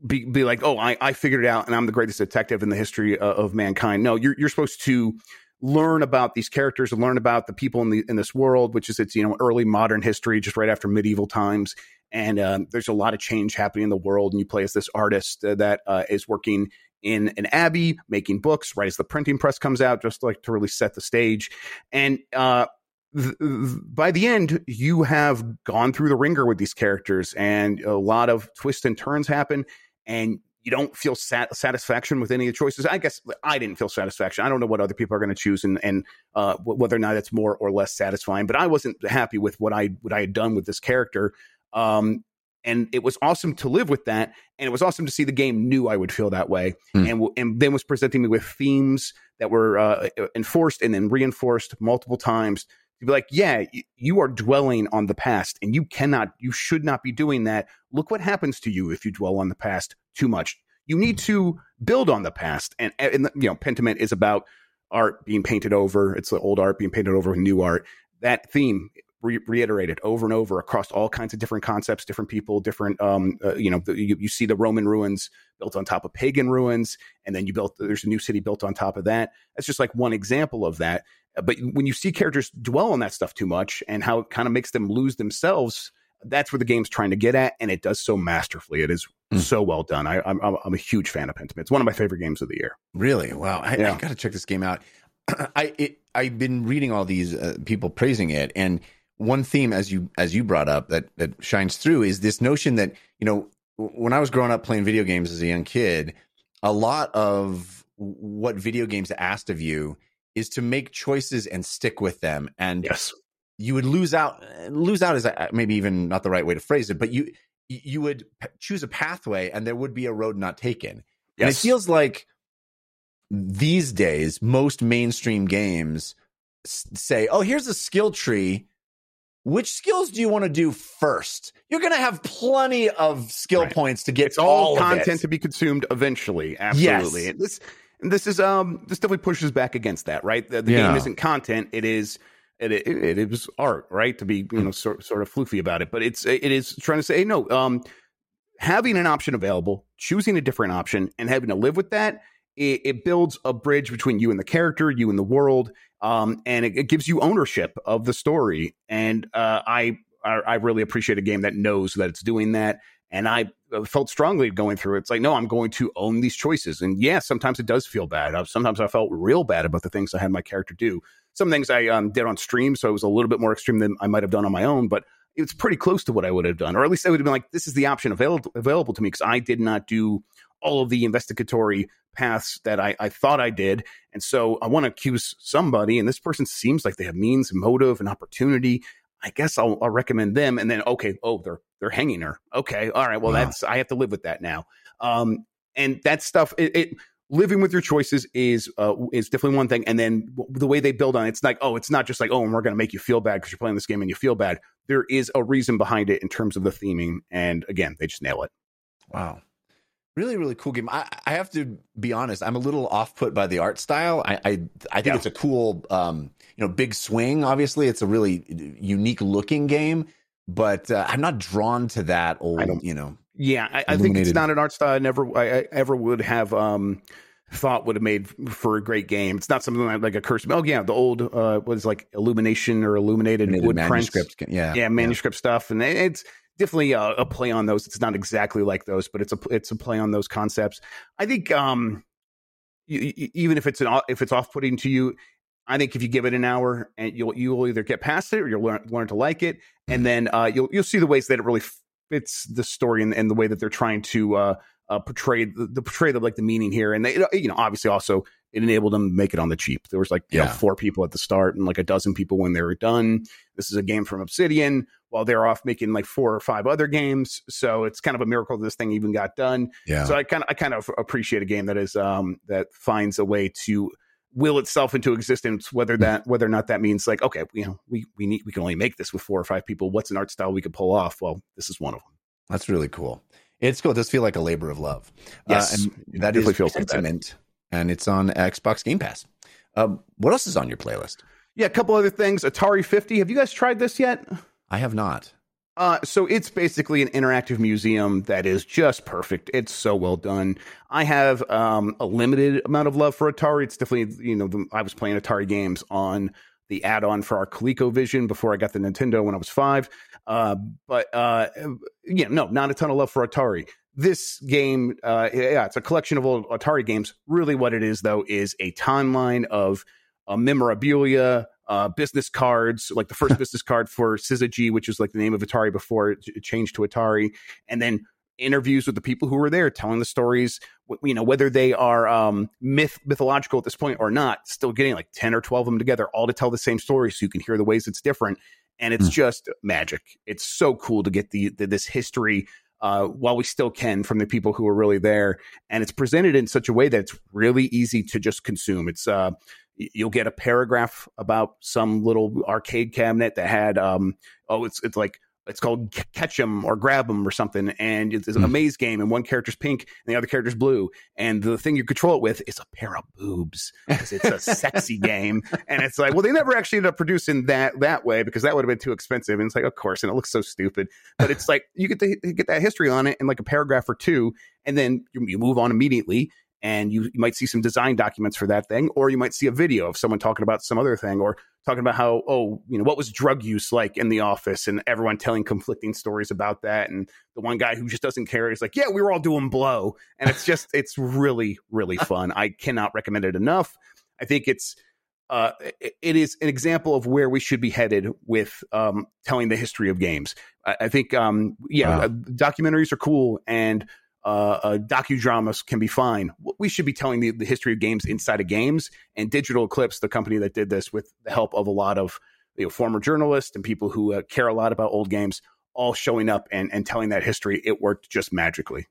Speaker 4: be, be like, oh, I, I figured it out and I'm the greatest detective in the history of, of mankind. No, you're, you're supposed to learn about these characters and learn about the people in the in this world, which is its you know early modern history, just right after medieval times. And um, there's a lot of change happening in the world, and you play as this artist uh, that uh, is working in an abbey making books right as the printing press comes out, just like to really set the stage. And uh, th- th- by the end, you have gone through the wringer with these characters, and a lot of twists and turns happen, and you don't feel sat- satisfaction with any of the choices. I guess I didn't feel satisfaction. I don't know what other people are going to choose, and and uh, wh- whether or not it's more or less satisfying. But I wasn't happy with what I what I had done with this character. Um, and it was awesome to live with that, and it was awesome to see the game knew I would feel that way,
Speaker 1: Hmm.
Speaker 4: and w- and then was presenting me with themes that were uh, enforced and then reinforced multiple times to be like, yeah, you are dwelling on the past, and you cannot, you should not be doing that. Look what happens to you if you dwell on the past too much. You need to build on the past, and, and you know, Pentiment is about art being painted over. It's the old art being painted over with new art. That theme re- reiterated over and over across all kinds of different concepts, different people, different. Um, uh, you know, the, you, you see the Roman ruins built on top of pagan ruins, and then you built there's a new city built on top of that. That's just like one example of that. But when you see characters dwell on that stuff too much, and how it kind of makes them lose themselves, that's where the game's trying to get at, and it does so masterfully. It is
Speaker 1: Mm.
Speaker 4: so well done. I, I'm I'm I'm a huge fan of Pentiment. It's one of my favorite games of the year.
Speaker 1: Really? Wow. I,
Speaker 4: Yeah.
Speaker 1: I got to check this game out. I it, I've been reading all these uh, people praising it, and one theme, as you as you brought up, that that shines through is this notion that you know when I was growing up playing video games as a young kid, a lot of what video games asked of you is to make choices and stick with them, and
Speaker 4: Yes.
Speaker 1: you would lose out. Lose out is uh, maybe even not the right way to phrase it, but you you would choose a pathway, and there would be a road not taken. And it feels like these days, most mainstream games s- say, oh, here's a skill tree. Which skills do you want to do first? You're going to have plenty of skill
Speaker 4: Right.
Speaker 1: points to get
Speaker 4: it's all,
Speaker 1: of
Speaker 4: content to be consumed eventually. Absolutely. And This and this is um this definitely pushes back against that, right? The, the
Speaker 1: Yeah.
Speaker 4: game isn't content; it is it, it, it is art, right? To be you know sort sort of floofy about it, but it's it is trying to say, hey, no, um, having an option available, choosing a different option, and having to live with that. It, it builds a bridge between you and the character, you and the world, um, and it, it gives you ownership of the story. And uh, I, I I really appreciate a game that knows that it's doing that. And I uh, felt strongly going through it. It's like, no, I'm going to own these choices. And yeah, sometimes it does feel bad. Uh, Sometimes I felt real bad about the things I had my character do. Some things I um, did on stream, so it was a little bit more extreme than I might have done on my own, but it's pretty close to what I would have done. Or at least I would have been like, this is the option available available to me because I did not do all of the investigatory paths that I, I thought I did. And so I want to accuse somebody, and this person seems like they have means, motive, and opportunity. I guess I'll, I'll recommend them. And then, okay, oh, they're they're hanging her. Okay, all right. Well,
Speaker 1: Wow.
Speaker 4: that's I have to live with that now. Um, and that stuff, it, it living with your choices is uh, is definitely one thing. And then the way they build on it, it's like, oh, it's not just like, oh, and we're going to make you feel bad because you're playing this game and you feel bad. There is a reason behind it in terms of the theming. And again, they just nail it.
Speaker 1: Wow. Really, really cool game. I, I have to be honest. I'm a little off put by the art style. I, I, I think
Speaker 4: Yeah.
Speaker 1: it's a cool, um, you know, big swing. Obviously, it's a really unique looking game, but uh, I'm not drawn to that old,
Speaker 4: I don't-
Speaker 1: you know.
Speaker 4: Yeah, I, I think it's not an art style I never I, I ever would have um thought would have made for a great game. It's not something like, like a curse. Oh yeah, the old uh what is like illumination or illuminated
Speaker 1: Illuminated
Speaker 4: wood prints.
Speaker 1: manuscript. Yeah,
Speaker 4: Yeah, manuscript stuff, and it's definitely a, a play on those. It's not exactly like those, but it's a it's a play on those concepts. I think um you, you- even if it's an o- if it's off putting to you. I think if you give it an hour, and you'll you'll either get past it or you'll learn learn to like it, and then uh, you'll you'll see the ways that it really fits the story and, and the way that they're trying to uh, uh, portray the, the portray the like the meaning here. And they, you know, obviously also it enabled them to make it on the cheap. There was like you know four people at the start and like a dozen people when they were done. This is a game from Obsidian while they're off making like four or five other games. So it's kind of a miracle this thing even got done.
Speaker 1: yeah.
Speaker 4: So I kind of I kind of appreciate a game that is um that finds a way to will itself into existence whether
Speaker 1: Hmm.
Speaker 4: that whether or not that means like okay you know we we need we can only make this with four or five people what's an art style we could pull off well this is one of them
Speaker 1: That's really cool. It's cool. It does feel like a labor of love.
Speaker 4: Yes.
Speaker 1: uh, and that
Speaker 4: Definitely
Speaker 1: is
Speaker 4: feels like
Speaker 1: Pentiment, and it's on Xbox Game Pass. Um, what else is on your playlist?
Speaker 4: yeah a couple other things Atari 50 have you guys tried this yet
Speaker 1: I have not.
Speaker 4: Uh, so it's basically an interactive museum that is just perfect. It's so well done. I have um, a limited amount of love for Atari. It's definitely you know the, I was playing Atari games on the add-on for our ColecoVision before I got the Nintendo when I was five. Uh, but uh, yeah, no, not a ton of love for Atari. this game, uh, yeah, it's a collection of old Atari games. Really, what it is though is a timeline of uh, memorabilia, uh, business cards, like the first business card for Syzygy, which was like the name of Atari before it, changed to Atari, and then interviews with the people who were there telling the stories you know whether they are um myth mythological at this point or not still getting like 10 or 12 of them together all to tell the same story so you can hear the ways it's different and it's
Speaker 1: Hmm.
Speaker 4: just magic it's so cool to get the, the this history uh while we still can from the people who were really there and it's presented in such a way that it's really easy to just consume it's uh you'll get a paragraph about some little arcade cabinet that had um oh it's it's like it's called catch 'em or grab 'em or something and it's, it's a
Speaker 1: Hmm.
Speaker 4: maze game and one character's pink and the other character's blue and the thing you control it with is a pair of boobs because it's a sexy game and it's like well they never actually ended up producing that that way because that would have been too expensive and it's like of course and it looks so stupid but it's like you get to you get that history on it in like a paragraph or two and then you, you move on immediately and you, you might see some design documents for that thing or you might see a video of someone talking about some other thing or talking about how oh you know what was drug use like in the office and everyone telling conflicting stories about that and the one guy who just doesn't care is like yeah we were all doing blow and it's just it's really really fun i cannot recommend it enough i think it's uh, it- is an example of where we should be headed with um, telling the history of games. I, I think, um, yeah,
Speaker 1: Wow.
Speaker 4: uh, documentaries are cool and uh, uh, docudramas can be fine. We should be telling the, the history of games inside of games. And Digital Eclipse, the company that did this with the help of a lot of you know, former journalists and people who uh, care a lot about old games, all showing up and, and telling that history, it worked just magically.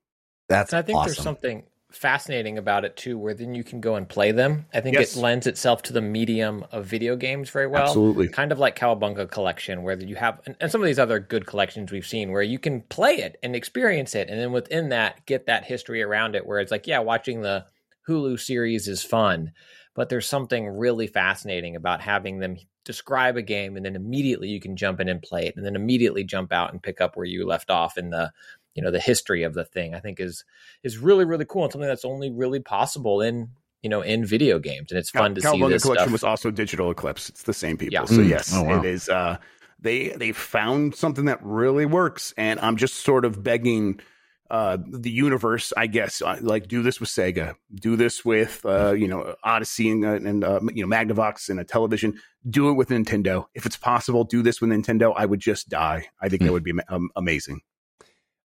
Speaker 1: That's
Speaker 3: And I think
Speaker 1: awesome.
Speaker 3: there's something fascinating about it too, where then you can go and play them. I think
Speaker 4: Yes.
Speaker 3: it lends itself to the medium of video games very well.
Speaker 4: Absolutely.
Speaker 3: Kind of like Cowabunga collection, where you have, and, and some of these other good collections we've seen, where you can play it and experience it, and then within that, get that history around it. Where it's like, yeah, watching the Hulu series is fun, but there's something really fascinating about having them describe a game, and then immediately you can jump in and play it, and then immediately jump out and pick up where you left off in the you know the history of the thing i think is is really really cool and something that's only really possible in you know in video games and it's fun to see
Speaker 4: Cowabunga
Speaker 3: this
Speaker 4: Collection
Speaker 3: stuff.
Speaker 4: was also Digital Eclipse. It's the same people.
Speaker 3: Yeah.
Speaker 4: So
Speaker 1: Mm.
Speaker 4: yes,
Speaker 1: Oh, wow.
Speaker 4: it is. Uh, they they found something that really works, and I'm just sort of begging uh, the universe, I guess, uh, like do this with Sega, do this with uh, you know Odyssey and, uh, and uh, you know Magnavox and a television. Do it with Nintendo if it's possible. Do this with Nintendo. I would just die. I think that
Speaker 1: Hmm.
Speaker 4: would be um, amazing.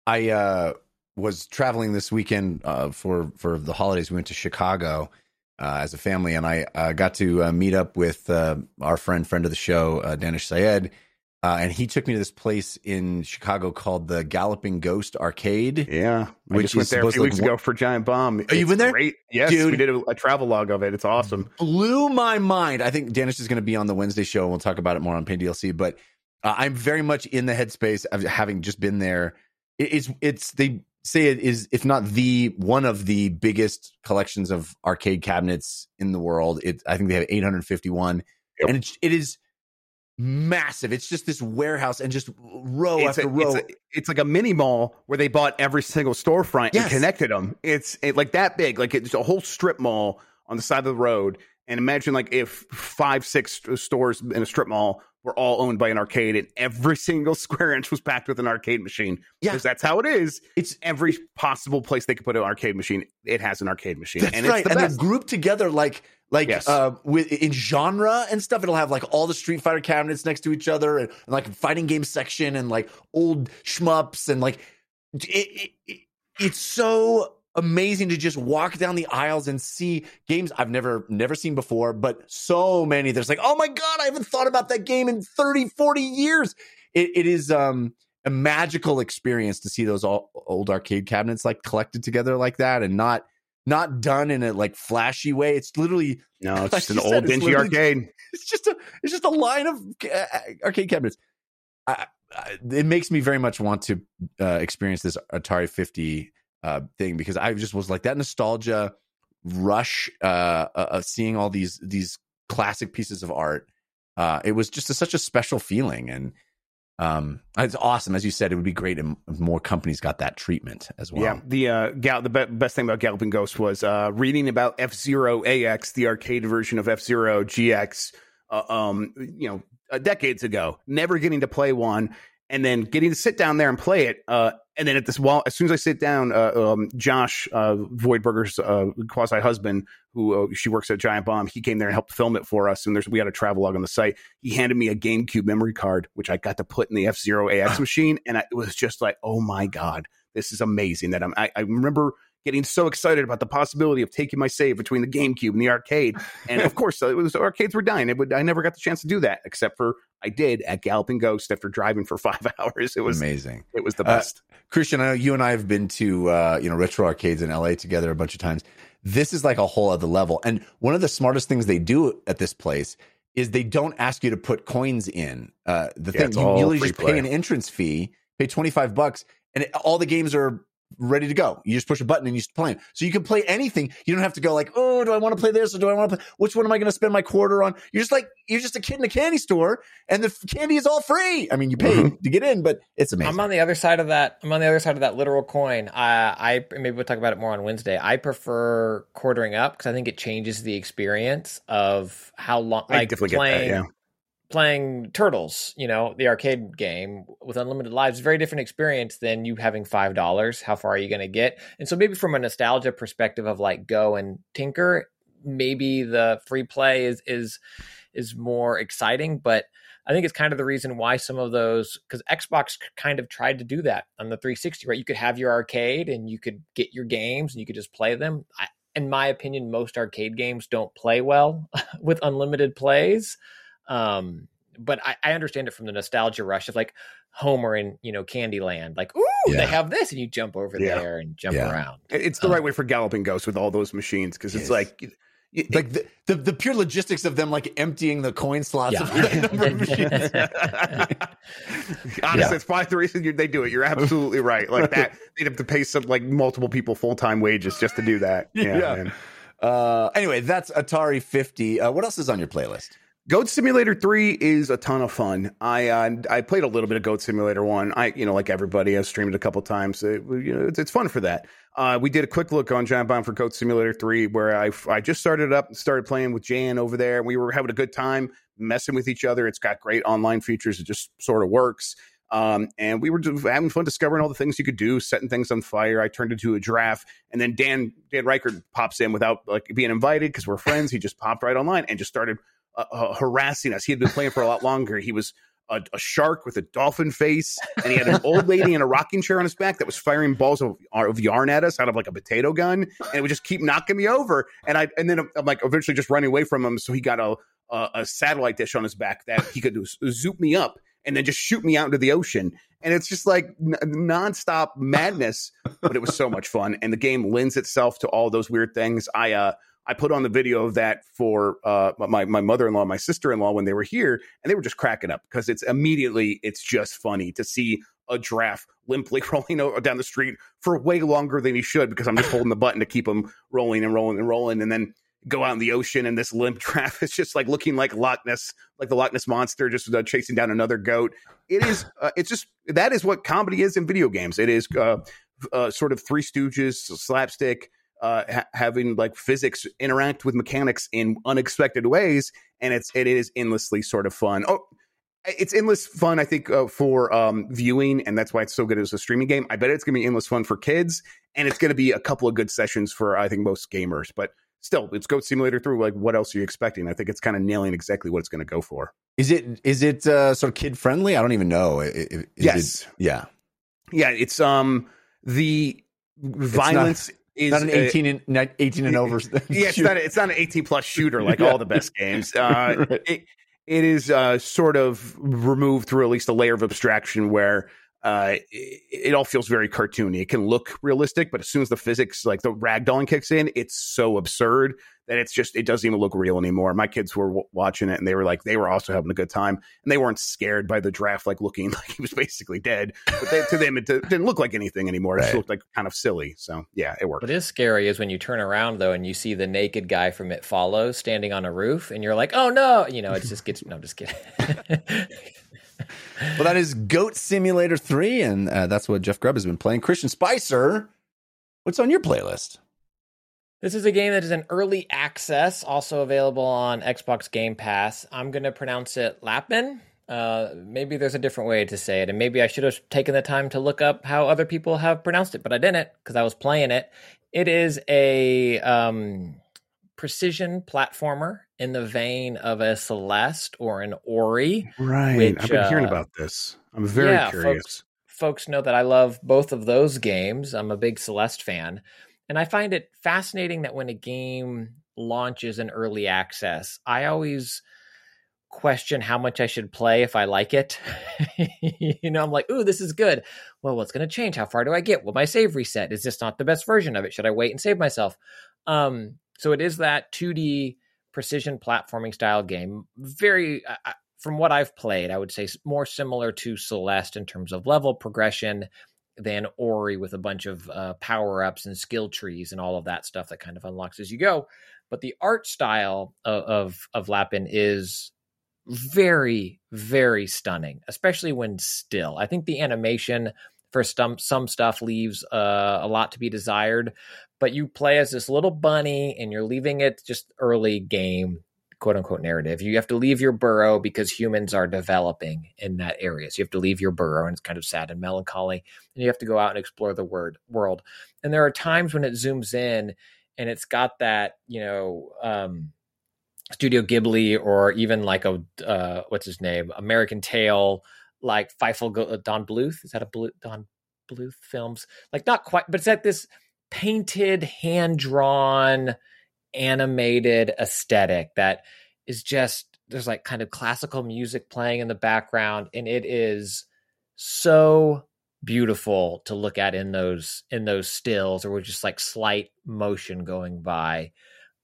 Speaker 1: I uh, was traveling this weekend uh, for for the holidays. We went to Chicago uh, as a family, and I uh, got to uh, meet up with uh, our friend, friend of the show, uh, Danish Syed, uh, and he took me to this place in Chicago called the Galloping Ghost Arcade.
Speaker 4: Yeah, I
Speaker 1: Which
Speaker 4: just went there a few weeks
Speaker 1: look
Speaker 4: ago for Giant Bomb.
Speaker 1: Oh, you been there?
Speaker 4: Great. Yes,
Speaker 1: Dude.
Speaker 4: we did a, a travel log of it. It's awesome.
Speaker 1: blew my mind. I think Danish is going to be on the Wednesday show, and we'll talk about it more on Pain DLC. But uh, I'm very much in the headspace of having just been there. It, it's it's they say it is if not the one of the biggest collections of arcade cabinets in the world. It I think they have 851,
Speaker 4: Yep.
Speaker 1: and it, it is massive. It's just this warehouse and just row
Speaker 4: it's,
Speaker 1: after
Speaker 4: a,
Speaker 1: row.
Speaker 4: it's, a- it's like a mini mall where they bought every single storefront
Speaker 1: Yes.
Speaker 4: and connected them. It's it, like that big, like it's a whole strip mall on the side of the road. And imagine like if five, six stores in a strip mall were all owned by an arcade, and every single square inch was packed with an arcade machine.
Speaker 1: Yeah.
Speaker 4: because that's how it is.
Speaker 1: it's
Speaker 4: Every possible place they could put an arcade machine, it has an arcade machine,
Speaker 1: That's
Speaker 4: and
Speaker 1: right,
Speaker 4: it's the
Speaker 1: and
Speaker 4: best.
Speaker 1: they're grouped together like like
Speaker 4: Yes.
Speaker 1: uh, with in genre and stuff. It'll have like all the Street Fighter cabinets next to each other, and, and like fighting game section, and like old shmups, and like it, it, it- it's so amazing to just walk down the aisles and see games I've never never seen before, but so many. There's like, oh my god, I haven't thought about that game in 30, 40 years. It, it is um a magical experience to see those all, old arcade cabinets like collected together like that and not not done in a like flashy way. It's literally
Speaker 4: no, it's
Speaker 1: like
Speaker 4: just an
Speaker 1: said,
Speaker 4: old dingy arcade.
Speaker 1: it's just a it's just a line of uh, arcade cabinets. I, I, it makes me very much want to uh, experience this Atari 50 uh, thing because I just was like that nostalgia rush uh, uh, of seeing all these these classic pieces of art. Uh, it was just a, such a special feeling, and um, it's awesome. As you said, it would be great if if more companies got that treatment as well.
Speaker 4: Yeah, the uh, gal- the be- best thing about Galloping Ghost was uh, reading about F Zero AX, the arcade version of F Zero GX, uh, um, you know, uh, decades ago. Never getting to play one, and then getting to sit down there and play it. Uh, and then at this while, as soon as I sit down, uh, um, Josh uh, Voidberger's uh, quasi husband, who uh, she works at Giant Bomb, he came there and helped film it for us. And there's we had a travel log on the site. He handed me a GameCube memory card, which I got to put in the F Zero AX machine, and I, it was just like, oh my god, this is amazing. That I'm, I, I remember getting so excited about the possibility of taking my save between the GameCube and the arcade. And of course, uh, it was arcades were dying. It would I never got the chance to do that, except for I did at Galloping Ghost after driving for five hours. It was
Speaker 1: amazing.
Speaker 4: It was the
Speaker 1: Uh,
Speaker 4: best.
Speaker 1: Christian, I know you and I have been to uh, you know retro arcades in LA together a bunch of times. This is like a whole other level. And one of the smartest things they do at this place is they don't ask you to put coins in. Uh, the
Speaker 4: Yeah,
Speaker 1: thing you
Speaker 4: all
Speaker 1: usually just
Speaker 4: play.
Speaker 1: pay an entrance fee, pay twenty five bucks, and it, all the games are ready to go. You just push a button and you just play 'em. So you can play anything. You don't have to go like, oh, do I want to play this or do I want to play? Which one am I going to spend my quarter on? You're just like you're just a kid in a candy store, and the candy is all free. I mean, you pay
Speaker 4: Mm-hmm.
Speaker 1: to get in, but it's amazing.
Speaker 3: I'm on the other side of that. I'm on the other side of that literal coin. I, I maybe we'll talk about it more on Wednesday. I prefer quartering up because I think it changes the experience of how long.
Speaker 4: I
Speaker 3: Like
Speaker 4: definitely get that,
Speaker 3: playing,
Speaker 4: yeah.
Speaker 3: Playing Turtles. You know, the arcade game with unlimited lives, very different experience than you having five dollars. How far are you going to get? And so maybe from a nostalgia perspective of like go and tinker, maybe the free play is is is more exciting, but I think it's kind of the reason why some of those because Xbox kind of tried to do that on the 360, right? You could have your arcade and you could get your games and you could just play them. I, in my opinion, most arcade games don't play well with unlimited plays. Um, but I, I understand it from the nostalgia rush of like Homer in you know Candyland, like ooh,
Speaker 1: Yeah.
Speaker 3: they have this, and you jump over
Speaker 4: Yeah.
Speaker 3: there and jump
Speaker 1: Yeah.
Speaker 3: around.
Speaker 4: It's the right way for Galloping ghosts with all those machines because it's
Speaker 1: Yes.
Speaker 4: like. y- y-
Speaker 1: like the, the the pure logistics of them like emptying the coin slots
Speaker 3: Yeah.
Speaker 1: of that number of machines.
Speaker 4: Honestly,
Speaker 1: Yeah.
Speaker 4: it's probably the reason you, they do it. You're absolutely right. Like that, they'd have to pay some like multiple people full time wages just to do that. Yeah.
Speaker 1: Yeah. Uh, anyway, that's Atari 50. Uh, what else is on your playlist?
Speaker 4: Goat Simulator Three is a ton of fun. I uh, I played a little bit of Goat Simulator One. I you know like everybody, I've streamed it a couple times. It, you know, it's, it's fun for that. Uh, we did a quick look on Giant Bomb for Goat Simulator Three, where I I just started up and started playing with Jan over there. We were having a good time messing with each other. It's got great online features. It just sort of works. Um, and we were having fun discovering all the things you could do, setting things on fire. I turned into a giraffe, and then Dan Dan Ryckert pops in without like being invited because we're friends. He just popped right online and just started uh, uh, harassing us. He had been playing for a lot longer. He was a, a shark with a dolphin face, and he had an old lady in a rocking chair on his back that was firing balls of, of yarn at us out of like a potato gun, and it would just keep knocking me over. And I and then I'm like eventually just running away from him. So he got a a, a satellite dish on his back that he could z- zoop me up and then just shoot me out into the ocean. And it's just like n- nonstop madness, but it was so much fun. And the game lends itself to all those weird things. I uh I put on the video of that for uh my my mother in law, my sister in law when they were here, and they were just cracking up because it's immediately it's just funny to see a giraffe limply rolling down the street for way longer than he should because I'm just holding the button to keep him rolling and rolling and rolling, and then go out in the ocean and this limp giraffe is just like looking like Loch Ness, like the Loch Ness monster, just uh, chasing down another goat. It is, uh, it's just that is what comedy is in video games. It is uh, uh, sort of Three Stooges, slapstick, uh, ha- having like physics interact with mechanics in unexpected ways, and it's it is endlessly sort of fun. Oh. It's endless fun, I think, uh, for um, viewing, and that's why it's so good as a streaming game. I bet it's going to be endless fun for kids, and it's going to be a couple of good sessions for I think most gamers. But still, it's Goat Simulator Three. Like, what else are you expecting? I think it's kind of nailing exactly what it's going to go for.
Speaker 1: Is it is it uh, sort of kid friendly? I don't even know. Is
Speaker 4: yes,
Speaker 1: it- yeah.
Speaker 4: yeah. It's um the violence is
Speaker 1: Not an
Speaker 4: uh,
Speaker 1: 18 and not 18 and over.
Speaker 4: yeah, it's not it's not an 18 plus shooter like
Speaker 1: Yeah.
Speaker 4: all the best games. Uh,
Speaker 1: Right.
Speaker 4: it, it is uh, sort of removed through at least a layer of abstraction where uh, it, it all feels very cartoony. It can look realistic, but as soon as the physics, like the ragdolling kicks in, it's so absurd that it's just it doesn't even look real anymore. My kids were w- watching it and they were like they were also having a good time and they weren't scared by the draft like looking like he was basically dead. But they, to them, it d- didn't look like anything anymore. It just looked like kind of silly. So yeah, it worked.
Speaker 3: What is scary is when you turn around though and you see the naked guy from It Follows standing on a roof, and you're like, "Oh no!" You know, it just gets. No, I'm just kidding.
Speaker 1: Well, that is Goat Simulator 3, and uh, that's what Jeff Grubb has been playing. Christian Spicer, what's on your playlist?
Speaker 3: This is a game that is an early access, also available on Xbox Game Pass. I'm going to pronounce it Lapin. Uh, maybe there's a different way to say it, and maybe I should have taken the time to look up how other people have pronounced it, but I didn't because I was playing it. It is a um, precision platformer in the vein of a Celeste or an Ori.
Speaker 4: Right.
Speaker 3: Which,
Speaker 4: I've been hearing
Speaker 3: uh,
Speaker 4: about this. I'm very
Speaker 3: yeah,
Speaker 4: curious.
Speaker 3: folks- folks know that I love both of those games. I'm a big Celeste fan. And I find it fascinating that when a game launches in early access, I always question how much I should play if I like it. you know, I'm like, ooh, this is good. Well, what's going to change? How far do I get? Will my save reset? Is this not the best version of it? Should I wait and save myself? Um, so it is that 2D precision platforming style game. Very, uh, from what I've played, I would say more similar to Celeste in terms of level progression than Ori with a bunch of uh, power ups and skill trees and all of that stuff that kind of unlocks as you go. But the art style of of, of Lapin is very very stunning, especially when still. I think the animation for some some stuff leaves uh, a lot to be desired. But you play as this little bunny, and you're leaving it just early game quote unquote narrative. You have to leave your burrow because humans are developing in that area. So you have to leave your burrow, and it's kind of sad and melancholy. And you have to go out and explore the word world. And there are times when it zooms in, and it's got that you know. Um, Studio Ghibli or even like a uh, what's his name American Tail like Fievel uh, Don Bluth is that a Don Bluth films like not quite but it's at this painted hand drawn animated aesthetic that is just there's like kind of classical music playing in the background and it is so beautiful to look at in those in those stills or with just like slight motion going by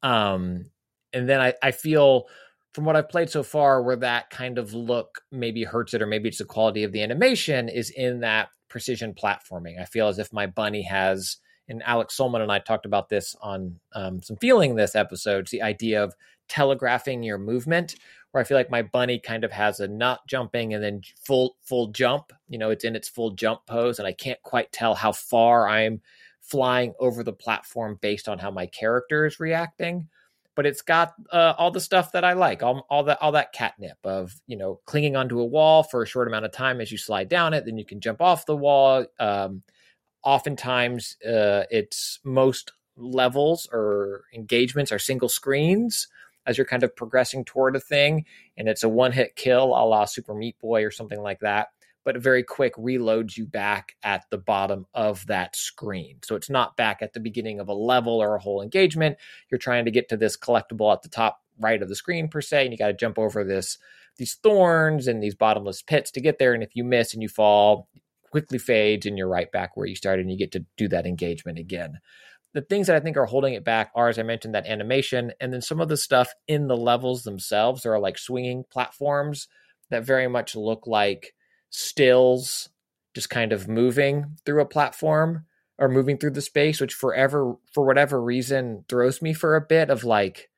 Speaker 3: um and then I, I feel from what I've played so far, where that kind of look maybe hurts it, or maybe it's the quality of the animation, is in that precision platforming. I feel as if my bunny has, and Alex Solman and I talked about this on um, some feeling this episode, the idea of telegraphing your movement, where I feel like my bunny kind of has a not jumping and then full full jump. You know, it's in its full jump pose, and I can't quite tell how far I'm flying over the platform based on how my character is reacting but it's got uh, all the stuff that I like, all, all that all that catnip of you know clinging onto a wall for a short amount of time as you slide down it, then you can jump off the wall. Um, oftentimes, uh, it's most levels or engagements are single screens as you're kind of progressing toward a thing, and it's a one hit kill, a la Super Meat Boy or something like that. But very quick reloads you back at the bottom of that screen. So it's not back at the beginning of a level or a whole engagement you're trying to get to this collectible at the top right of the screen per se and you got to jump over this these thorns and these bottomless pits to get there and if you miss and you fall quickly fades and you're right back where you started and you get to do that engagement again. The things that i think are holding it back are as i mentioned that animation and then some of the stuff in the levels themselves there are like swinging platforms that very much look like stills just kind of moving through a platform or moving through the space, which forever, for whatever reason, throws me for a bit of like,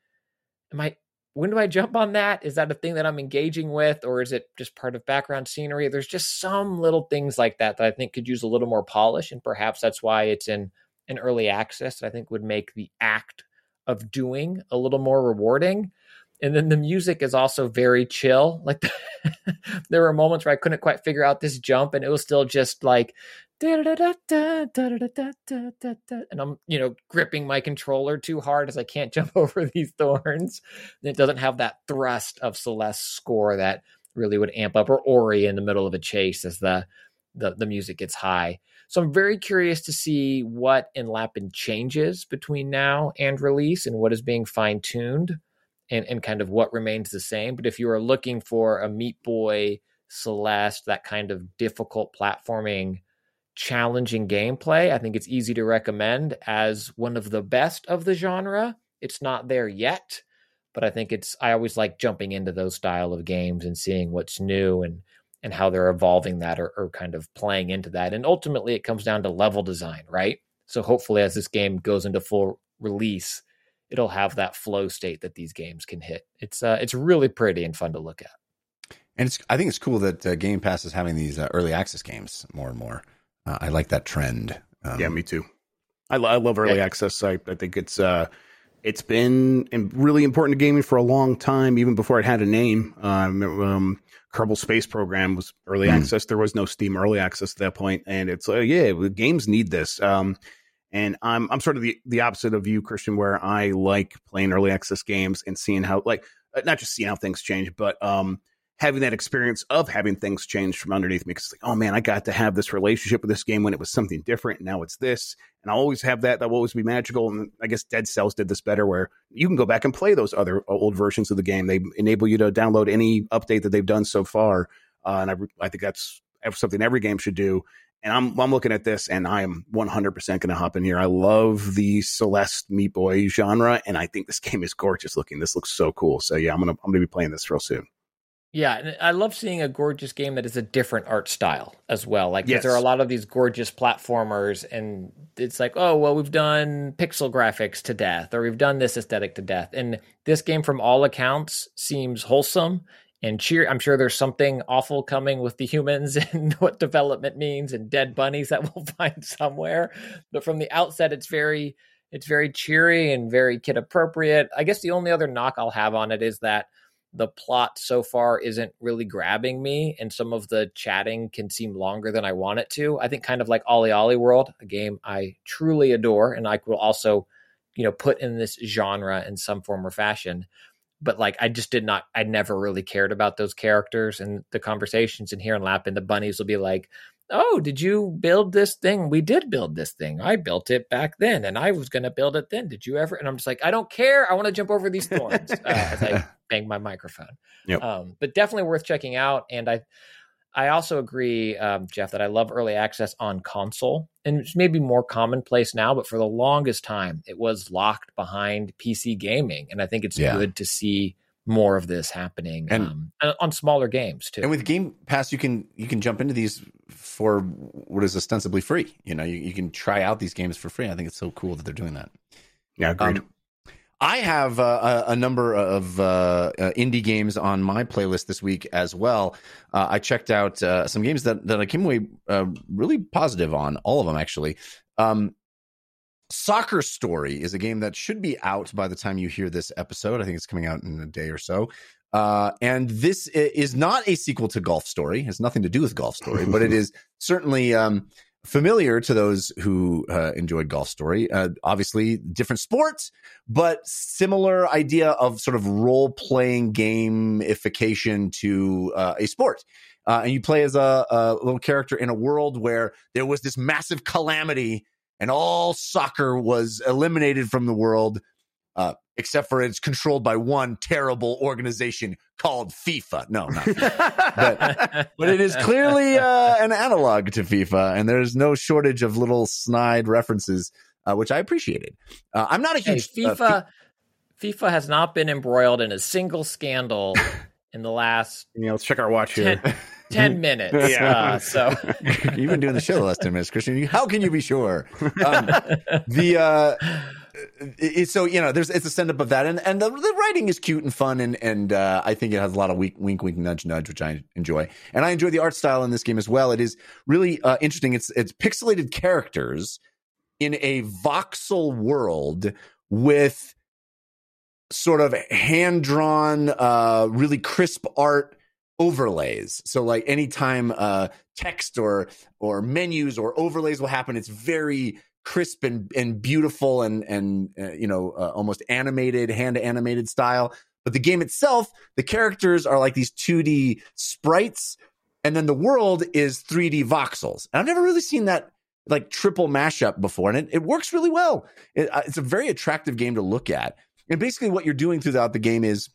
Speaker 3: am I, when do I jump on that? Is that a thing that I'm engaging with, or is it just part of background scenery? There's just some little things like that that I think could use a little more polish, and perhaps that's why it's in an early access. That I think would make the act of doing a little more rewarding. And then the music is also very chill. Like there were moments where I couldn't quite figure out this jump, and it was still just like and I'm, you know, gripping my controller too hard as I can't jump over these thorns. And it doesn't have that thrust of Celeste's score that really would amp up, or Ori in the middle of a chase as the the, the music gets high. So I'm very curious to see what in Lapin changes between now and release and what is being fine tuned and, and kind of what remains the same. But if you are looking for a Meat Boy, Celeste, that kind of difficult platforming challenging gameplay. I think it's easy to recommend as one of the best of the genre. It's not there yet, but I think it's I always like jumping into those style of games and seeing what's new and and how they're evolving that or, or kind of playing into that. And ultimately it comes down to level design, right? So hopefully as this game goes into full release, it'll have that flow state that these games can hit. It's uh, it's really pretty and fun to look at.
Speaker 7: And it's I think it's cool that uh, Game Pass is having these uh, early access games more and more. Uh, I like that trend. Um,
Speaker 4: yeah, me too. I, I love early
Speaker 3: Yeah.
Speaker 4: access. I, I think it's uh, It's been really important to gaming for a long time, even before it had a name. Uh, remember, um, Kerbal Space Program was early
Speaker 7: Hmm.
Speaker 4: access. There was no Steam early access at that point, and it's like, yeah, games need this. Um, and I'm I'm sort of the the opposite of you, Christian, where I like playing early access games and seeing how like uh, not just seeing how things change, but um having that experience of having things change from underneath me. Because it's like, oh man, I got to have this relationship with this game when it was something different, now it's this, and I'll always have that. That will always be magical. And I guess Dead Cells did this better, where you can go back and play those other uh, old versions of the game. They enable you to download any update that they've done so far, uh, and I, I think that's something every game should do. And I'm I'm looking at this, and I am 100 percent going to hop in here. I love the Celeste Meat Boy genre, and I think this game is gorgeous looking. This looks so cool. So yeah, I'm gonna I'm gonna be playing this real soon.
Speaker 3: Yeah, and I love seeing a gorgeous game that is a different art style as well. Like
Speaker 4: Yes.
Speaker 3: there are a lot of these gorgeous platformers, and it's like, oh well, we've done pixel graphics to death, or we've done this aesthetic to death. And this game, from all accounts, seems wholesome and cheer. I'm sure there's something awful coming with the humans and what development means, and dead bunnies that we'll find somewhere. But from the outset, it's very, it's very cheery and very kid appropriate. I guess the only other knock I'll have on it is that the plot so far isn't really grabbing me and some of the chatting can seem longer than I want it to. I think kind of like OlliOlli World, a game I truly adore and I will also, you know, put in this genre in some form or fashion. But like I just did not I never really cared about those characters and the conversations and here in Lapin the bunnies will be like, Oh, did you build this thing? We did build this thing. I built it back then and I was gonna build it then. Did you ever? And I'm just like, I don't care. I want to jump over these thorns uh, as I bang my microphone.
Speaker 4: Yep.
Speaker 3: Um, but definitely worth checking out. And I, I also agree, um, Jeff, that I love early access on console, and it's maybe more commonplace now. But for the longest time, it was locked behind PC gaming, and I think it's
Speaker 1: Yeah.
Speaker 3: good to see more of this happening
Speaker 1: And-
Speaker 3: um, uh, on smaller games too.
Speaker 1: And with Game Pass, you can you can jump into these for what is ostensibly free. You know, you, you can try out these games for free. I think it's so cool that they're doing that.
Speaker 4: Yeah, agreed.
Speaker 1: Um, I have uh, a, a number of uh, uh, indie games on my playlist this week as well. Uh, I checked out uh, some games that, that I came away uh, really positive on, all of them actually. Um, Soccer Story is a game that should be out by the time you hear this episode. I think it's coming out in a day or so. Uh, and this is not a sequel to Golf Story. It has nothing to do with Golf Story, but it is certainly um, familiar to those who uh, enjoyed Golf Story. Uh, obviously, different sports, but similar idea of sort of role playing gamification to uh, a sport. Uh, and you play as a, a little character in a world where there was this massive calamity and all soccer was eliminated from the world, uh, except for it's controlled by one terrible organization called FIFA. No, not FIFA. but but it is clearly uh, an analog to FIFA, and there's no shortage of little snide references, uh, which I appreciated. Uh, I'm not a
Speaker 3: Hey,
Speaker 1: huge
Speaker 3: FIFA,
Speaker 1: uh,
Speaker 3: FIFA has not been embroiled in a single scandal in the last
Speaker 4: you know, let's check our watch here.
Speaker 3: 10, 10 minutes.
Speaker 4: Yeah.
Speaker 3: Uh, so
Speaker 1: You've been doing the show the last ten minutes, Christian. How can you be sure? Um, the uh, it, so you know, there's it's a send up of that, and and the, the writing is cute and fun, and and uh, I think it has a lot of wink, wink, wink, nudge, nudge, which I enjoy, and I enjoy the art style in this game as well. It is really uh, interesting. It's it's pixelated characters in a voxel world with sort of hand drawn, uh, really crisp art overlays. So like anytime uh, text or or menus or overlays will happen, it's very crisp and and beautiful and and uh, you know uh, almost animated, hand animated style. But the game itself, the characters are like these 2D sprites, and then the world is 3D voxels. And I've never really seen that like triple mashup before, and it, it works really well. It, uh, it's a very attractive game to look at. And basically, what you're doing throughout the game is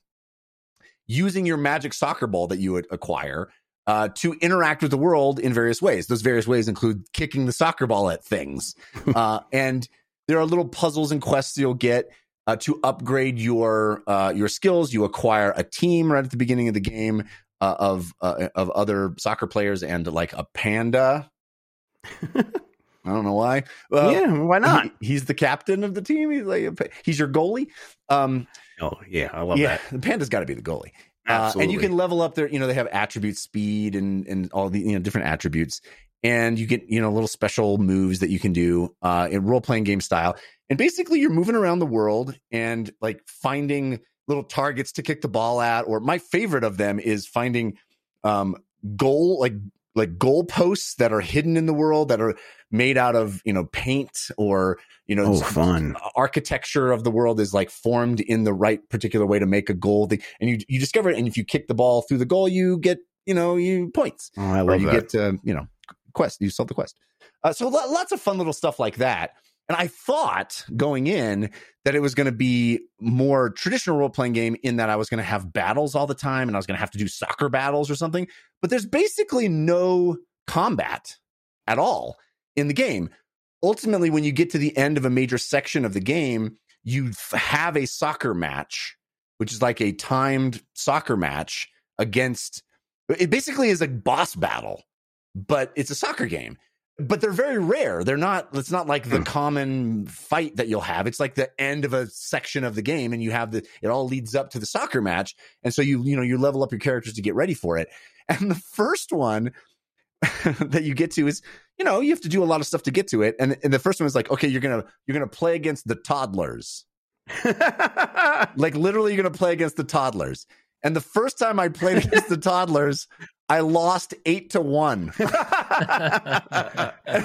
Speaker 1: using your magic soccer ball that you would acquire uh, to interact with the world in various ways. Those various ways include kicking the soccer ball at things, uh, and there are little puzzles and quests you'll get uh, to upgrade your uh, your skills. You acquire a team right at the beginning of the game uh, of uh, of other soccer players and like a panda. I don't know why. Well,
Speaker 4: yeah, why not?
Speaker 1: he- he's the captain of the team. He's like a he's your goalie. Um,
Speaker 4: Oh, yeah, I love
Speaker 1: yeah,
Speaker 4: that.
Speaker 1: the panda's got to be the goalie. Uh, and you can level up their, you know, they have attribute speed and and all the you know different attributes. and you get you know little special moves that you can do uh, in role playing game style. And basically, you're moving around the world and like finding little targets to kick the ball at. Or my favorite of them is finding um, goal like like goal posts that are hidden in the world that are made out of you know paint or you know
Speaker 4: Oh, fun.
Speaker 1: architecture of the world is like formed in the right particular way to make a goal thing and you you discover it and if you kick the ball through the goal you get you know you points
Speaker 4: Oh, I
Speaker 1: or
Speaker 4: love
Speaker 1: you
Speaker 4: that.
Speaker 1: get uh, you know quest you solve the quest uh, so lo- lots of fun little stuff like that and i thought going in that it was going to be more traditional role-playing game in that i was going to have battles all the time and i was going to have to do soccer battles or something. But there's basically no combat at all in the game. Ultimately when you get to the end of a major section of the game you have a soccer match which is like a timed soccer match against it basically is a boss battle but it's a soccer game but they're very rare. They're not it's not like the
Speaker 4: Hmm.
Speaker 1: common fight that you'll have. It's like the end of a section of the game and you have the it all leads up to the soccer match. And so you you know you level up your characters to get ready for it. And the first one that you get to is you know you have to do a lot of stuff to get to it. And, and the first one is like okay you're gonna you're gonna play against the toddlers. Like literally you're gonna play against the toddlers. And the first time i played against the toddlers i lost eight to one. And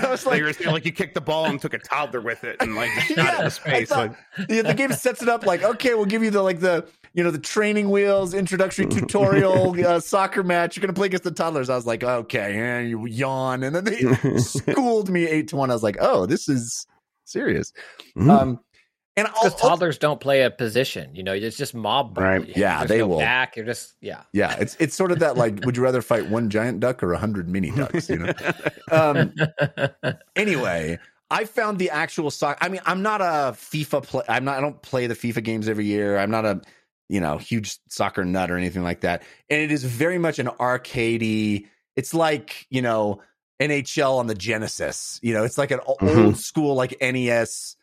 Speaker 1: i was
Speaker 4: like
Speaker 1: like
Speaker 4: you were like you kicked the ball and took a toddler with it and like shot it
Speaker 1: Yeah,
Speaker 4: into
Speaker 1: I
Speaker 4: space.
Speaker 1: thought-
Speaker 4: Like,
Speaker 1: the, the game sets it up like okay we'll give you the like the you know the training wheels introductory tutorial uh, soccer match. You're gonna play against the toddlers. I was like okay and you yawn. And then they schooled me eight to one. I was like oh this is serious.
Speaker 4: Mhm.
Speaker 1: um and
Speaker 3: Because toddlers don't play a position, you know, it's just mob.
Speaker 4: Right.
Speaker 3: You
Speaker 1: Yeah, they
Speaker 3: go
Speaker 1: will.
Speaker 3: back. You're just yeah.
Speaker 1: yeah it's it's sort of that like would you rather fight one giant duck or a hundred mini ducks you know um anyway i found the actual soccer i mean i'm not a fifa play i'm not i don't play the fifa games every year i'm not a you know huge soccer nut or anything like that and it is very much an arcadey it's like you know nhl on the genesis you know it's like an o-
Speaker 4: Mhm.
Speaker 1: old school like nes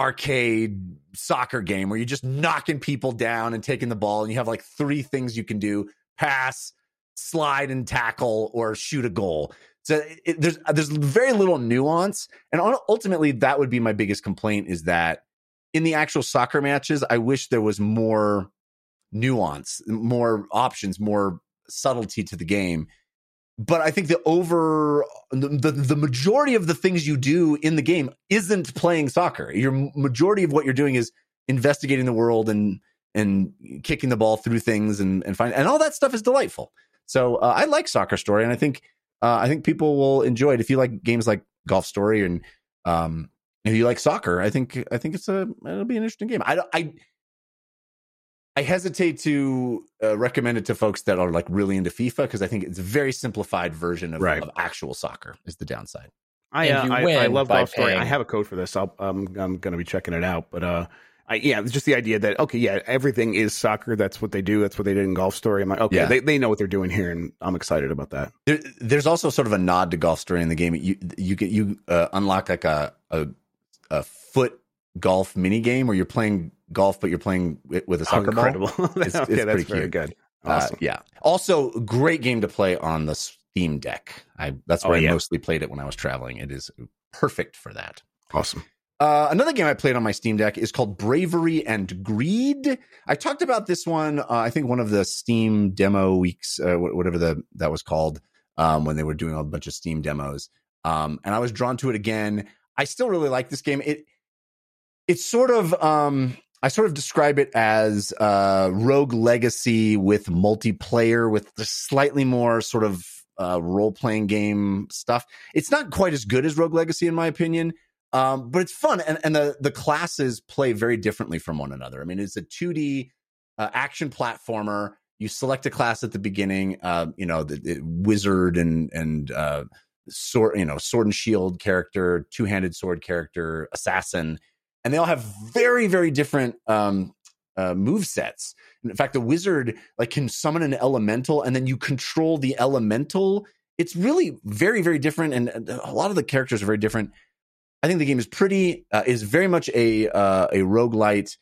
Speaker 1: arcade soccer game where you're just knocking people down and taking the ball and you have like three things you can do pass slide and tackle or shoot a goal so it, there's uh, there's very little nuance, and ultimately that would be my biggest complaint is that in the actual soccer matches, I wish there was more nuance, more options, more subtlety to the game. But I think the over the, the the majority of the things you do in the game isn't playing soccer. Your majority of what you're doing is investigating the world and and kicking the ball through things and and find and all that stuff is delightful. So uh, I like Soccer Story, and I think uh, I think people will enjoy it if you like games like Golf Story and um, if you like soccer. I think I think it's a it'll be an interesting game. I I I hesitate to uh, recommend it to folks that are like really into FIFA because I think it's a very simplified version of,
Speaker 4: Right.
Speaker 1: of actual soccer. Is the downside.
Speaker 4: I, uh, I, I love
Speaker 3: by
Speaker 4: Golf Story. I have a code for this. I'll, um, I'm going to be checking it out. But uh, I, yeah, just the idea that okay, yeah, everything is soccer. That's what they do. That's what they did in Golf Story. I'm like, okay,
Speaker 1: Yeah.
Speaker 4: they, they know what they're doing here, and I'm excited about that.
Speaker 1: There, there's also sort of a nod to golf story in the game. You you get you uh, unlock like a, a a foot golf mini game where you're playing golf, but you're playing with, with a soccer ball.
Speaker 4: incredible!
Speaker 1: It's-
Speaker 4: okay,
Speaker 1: it's
Speaker 4: that's
Speaker 1: pretty
Speaker 4: very
Speaker 1: cute.
Speaker 4: good.
Speaker 1: Uh, yeah. Also, great game to play on the Steam Deck. I that's
Speaker 4: Oh,
Speaker 1: where
Speaker 4: yeah.
Speaker 1: I mostly played it when I was traveling. It is perfect for that.
Speaker 4: awesome.
Speaker 1: Uh, another game I played on my Steam Deck is called Bravery and Greed. I talked about this one. Uh, I think one of the Steam demo weeks, uh, whatever the that was called, um, when they were doing a bunch of Steam demos. Um, and I was drawn to it again. I still really like this game. It it's sort of um, I sort of describe it as uh, Rogue Legacy with multiplayer, with slightly more sort of uh, role playing game stuff. It's not quite as good as Rogue Legacy, in my opinion um, but it's fun and, and the the classes play very differently from one another i mean it's a 2d uh, action platformer you select a class at the beginning uh, you know the, the wizard and and uh, sword you know sword and shield character two-handed sword character assassin and they all have very very different um uh, move sets in fact the wizard like can summon an elemental and then you control the elemental it's really very very different and a lot of the characters are very different I think the game is pretty uh, is very much a uh, a roguelite.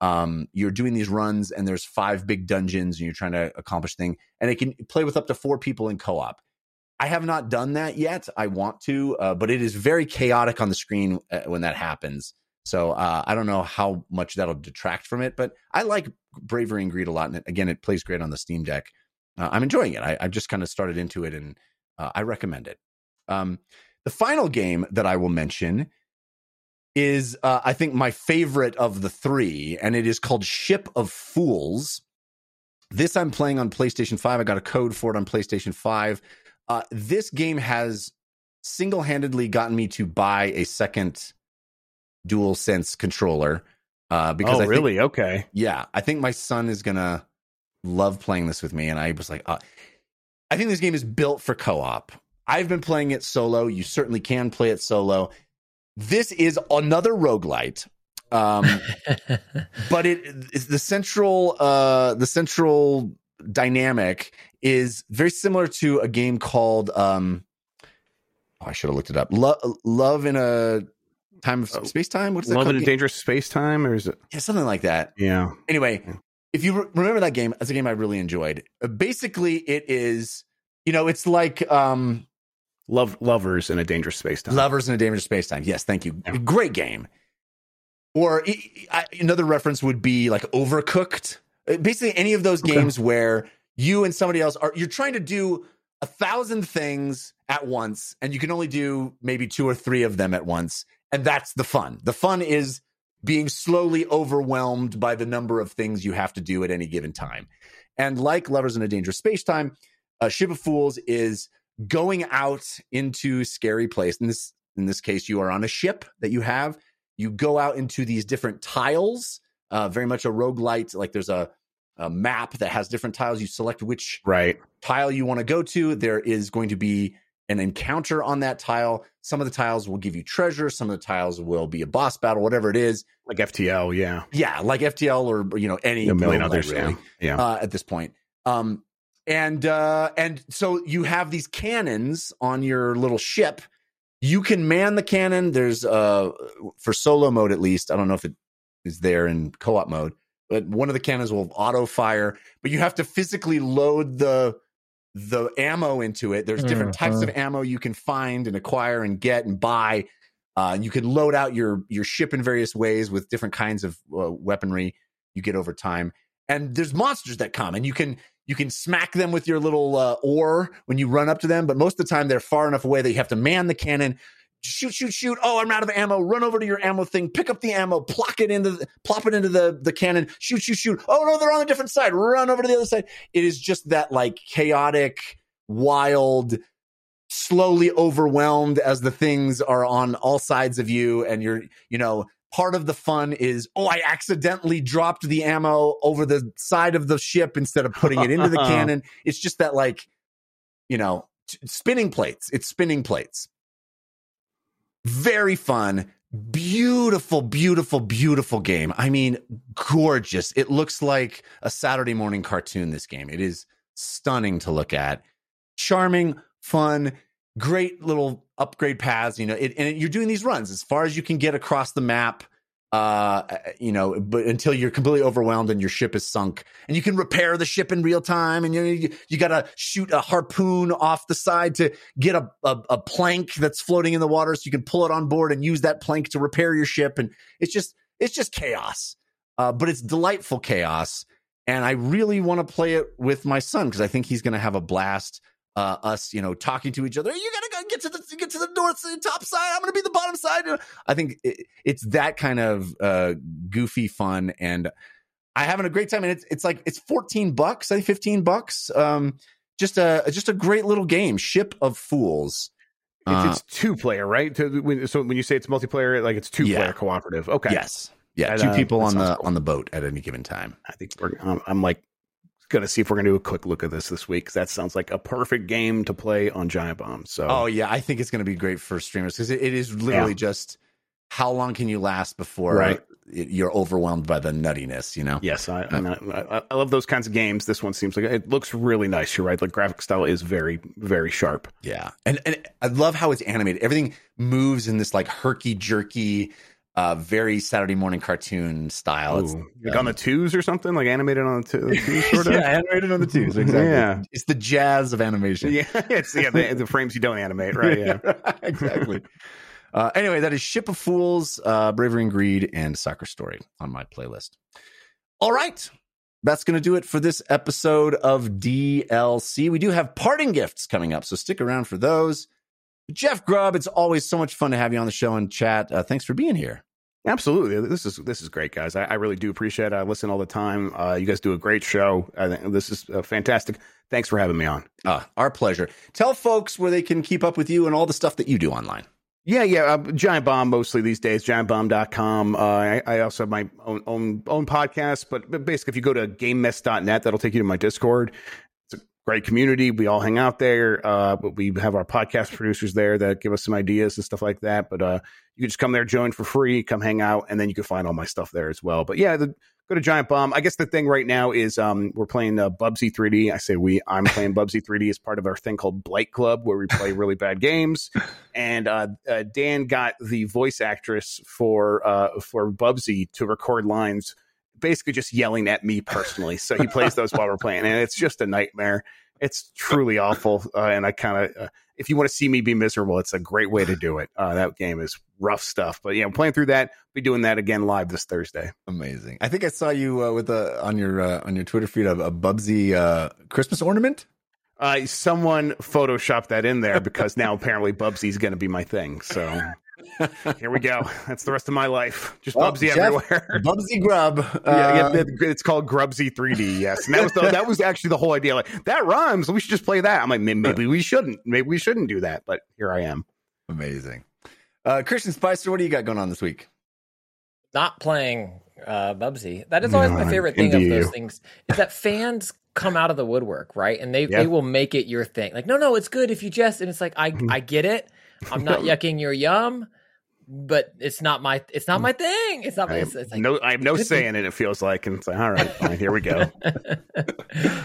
Speaker 1: Um, you're doing these runs and there's five big dungeons and you're trying to accomplish thing and it can play with up to four people in co-op. I have not done that yet. I want to, uh, but it is very chaotic on the screen uh, when that happens. So uh, I don't know how much that'll detract from it, but I like Bravery and Greed a lot. And again, it plays great on the Steam Deck. Uh, I'm enjoying it. I, I've just kind of started into it, and uh, I recommend it. Um, the final game that I will mention is, uh, I think, my favorite of the three, and it is called Ship of Fools. This I'm playing on PlayStation 5. I got a code for it on PlayStation 5. Uh, this game has single handedly gotten me to buy a second Dual Sense controller. Uh, because
Speaker 4: oh,
Speaker 1: I think-
Speaker 4: really? okay.
Speaker 1: yeah, I think my son is gonna love playing this with me, and I was like, uh, I think this game is built for co-op. I've been playing it solo. You certainly can play it solo. This is another roguelite. Um, but it is the central uh the central dynamic is very similar to a game called um oh, I should have looked it up. Lo- Love in a time of
Speaker 4: Oh,
Speaker 1: space time. What's that
Speaker 4: Love
Speaker 1: called?
Speaker 4: in a dangerous space time, or is it?
Speaker 1: Yeah, something like that.
Speaker 4: Yeah.
Speaker 1: Anyway, if you re- remember that game, it's a game I really enjoyed. Uh, Basically, it is you know it's like um
Speaker 4: Love lovers in a dangerous space time.
Speaker 1: Lovers in a Dangerous Space Time. Yes, thank you.
Speaker 4: Yeah.
Speaker 1: Great game. Or I- another reference would be like Overcooked. Uh, Basically, any of those
Speaker 4: Okay.
Speaker 1: games where you and somebody else are you're trying to do a thousand things at once, and you can only do maybe two or three of them at once, and that's the fun. The fun is being slowly overwhelmed by the number of things you have to do at any given time. And like Lovers in a Dangerous Space Time, uh, Ship of Fools is going out into scary place. In this in this case, you are on a ship that you have. You go out into these different tiles, uh, very much a roguelite. Like there's a, a map that has different tiles. You select which
Speaker 4: Right.
Speaker 1: tile you want to go to. There is going to be an encounter on that tile. Some of the tiles will give you treasure. Some of the tiles will be a boss battle, whatever it is.
Speaker 4: Like FTL. Yeah.
Speaker 1: Yeah, like FTL or you know any
Speaker 4: A million others.
Speaker 1: really
Speaker 4: Yeah. Yeah.
Speaker 1: uh, at this point. Um, and uh, and so you have these cannons on your little ship. You can man the cannon. There's uh for solo mode at least. I don't know if it is there in co-op mode, but one of the cannons will auto fire. But you have to physically load the the ammo into it. There's different types of ammo you can find and acquire and get and buy. Uh, you can load out your your ship in various ways with different kinds of uh, weaponry you get over time. And there's monsters that come, and you can you can smack them with your little uh, oar when you run up to them. But most of the time, they're far enough away that you have to man the cannon. Shoot, shoot, shoot! Oh, I'm out of ammo. Run over to your ammo thing. Pick up the ammo. Plock it into, the, plop it into the the cannon. Shoot, shoot, shoot! Oh no, they're on a different side. Run over to the other side. It is just that like chaotic, wild, slowly overwhelmed as the things are on all sides of you and you're you know part of the fun is oh i accidentally dropped the ammo over the side of the ship instead of putting it into the cannon it's just that like you know t- spinning plates it's spinning plates very fun. Beautiful beautiful beautiful game. I mean gorgeous. It looks like a saturday morning cartoon this game. It is stunning to look at. Charming fun great little upgrade paths you know it, and you're doing these runs as far as you can get across the map uh you know but until you're completely overwhelmed and your ship is sunk and you can repair the ship in real time and you you, you got to shoot a harpoon off the side to get a, a a plank that's floating in the water so you can pull it on board and use that plank to repair your ship and it's just it's just chaos uh but it's delightful chaos and I really want to play it with my son because I think he's going to have a blast. Uh, us, you know, talking to each other. You gotta go get to the get to the north top side. I'm gonna be the bottom side. I think it, it's that kind of uh, goofy fun, and I having a great time. And it's it's like it's 14 bucks, I think 15 bucks. Um, just a just a great little game. Ship of Fools. Uh,
Speaker 4: It's, it's two player, right? To, when, so when you say it's multiplayer, like it's two
Speaker 1: Yeah.
Speaker 4: player cooperative. Okay.
Speaker 1: Yes, yeah,
Speaker 4: That,
Speaker 1: two
Speaker 4: uh,
Speaker 1: people on the
Speaker 4: cool.
Speaker 1: on the boat at any given time.
Speaker 4: I think we're. Um, I'm like gonna see if we're gonna do a quick look at this this week. 'cause that sounds like a perfect game to play on Giant Bomb. So
Speaker 1: Oh yeah, I think it's going to be great for streamers because it, it is literally
Speaker 4: Yeah.
Speaker 1: just how long can you last before
Speaker 4: Right.
Speaker 1: you're overwhelmed by the nuttiness, you know?
Speaker 4: yes, I, uh, I, I I love those kinds of games. This one seems like it looks really nice. You're right. The graphic style is very very sharp.
Speaker 1: Yeah, and and I love how it's animated. Everything moves in this like herky jerky, uh, very Saturday morning cartoon style. It's,
Speaker 4: Ooh, like on the twos or something, like animated on the two- the twos, sort of.
Speaker 1: yeah, animated on the twos. Exactly.
Speaker 4: Yeah.
Speaker 1: It's the jazz of animation.
Speaker 4: Yeah, it's yeah the, the frames you don't animate, right? Yeah.
Speaker 1: exactly. Uh, anyway, that is Ship of Fools, uh, Bravery and Greed, and Soccer Story on my playlist. All right. That's going to do it for this episode of DLC. We do have parting gifts coming up, so stick around for those. Jeff Grubb, it's always so much fun to have you on the show and chat. Uh, thanks for being here.
Speaker 4: Absolutely, this is this is great, guys. I, I really do appreciate it. I listen all the time. Uh, you guys do a great show. I think this is uh, fantastic. Thanks for having me on.
Speaker 1: Uh, our pleasure. Tell folks where they can keep up with you and all the stuff that you do online.
Speaker 4: Yeah, yeah. Uh, Giant Bomb mostly these days. GiantBomb.com. Uh, I, I also have my own own own podcast, but, but basically, if you go to GameMess.net, that'll take you to my Discord. Great community. We all hang out there. Uh, but we have our podcast producers there that give us some ideas and stuff like that. But uh, you can just come there, join for free, come hang out, and then you can find all my stuff there as well. But yeah, the, go to Giant Bomb. I guess the thing right now is um, we're playing uh, Bubsy 3D. I say we. I'm playing Bubsy 3D as part of our thing called Blight Club, where we play really bad games. And uh, uh, Dan got the voice actress for uh, for Bubsy to record lines, basically just yelling at me personally. So he plays those while we're playing, and it's just a nightmare. It's truly awful, uh, and I kind of, uh, if you want to see me be miserable, it's a great way to do it. Uh, that game is rough stuff, but yeah, I'm playing through that. Be doing that again live this Thursday.
Speaker 1: Amazing. I think I saw you uh, with a on your uh, on your Twitter feed of a Bubsy uh, Christmas ornament.
Speaker 4: Uh, someone photoshopped that in there because now apparently Bubsy's going to be my thing. So here we go. That's the rest of my life. Just
Speaker 1: Well,
Speaker 4: Bubsy
Speaker 1: Jeff,
Speaker 4: everywhere.
Speaker 1: Bubsy Grubb.
Speaker 4: yeah, yeah,
Speaker 1: Uh,
Speaker 4: it's called Grubsy 3D. Yes, and that was the, that was actually the whole idea. Like that rhymes. We should just play that. I'm like, maybe we shouldn't. Maybe we shouldn't do that. But here I am.
Speaker 1: amazing. Uh, Christian Spicer, what do you got going on this week?
Speaker 3: not playing uh, Bubsy. That is always
Speaker 4: No,
Speaker 3: my favorite thing of
Speaker 4: envy
Speaker 3: those things is that fans come out of the woodwork, right? And they,
Speaker 4: Yeah.
Speaker 3: they will make it your thing. Like, no, no, it's good if you just and it's like I
Speaker 4: Mm-hmm.
Speaker 3: I get it. I'm not yucking your yum, but it's not my it's not my thing. It's not
Speaker 4: I
Speaker 3: my
Speaker 4: have
Speaker 3: it's, it's like
Speaker 4: no, I have no say
Speaker 3: be-
Speaker 4: in it. It feels like, and it's like, all right, fine, here we go.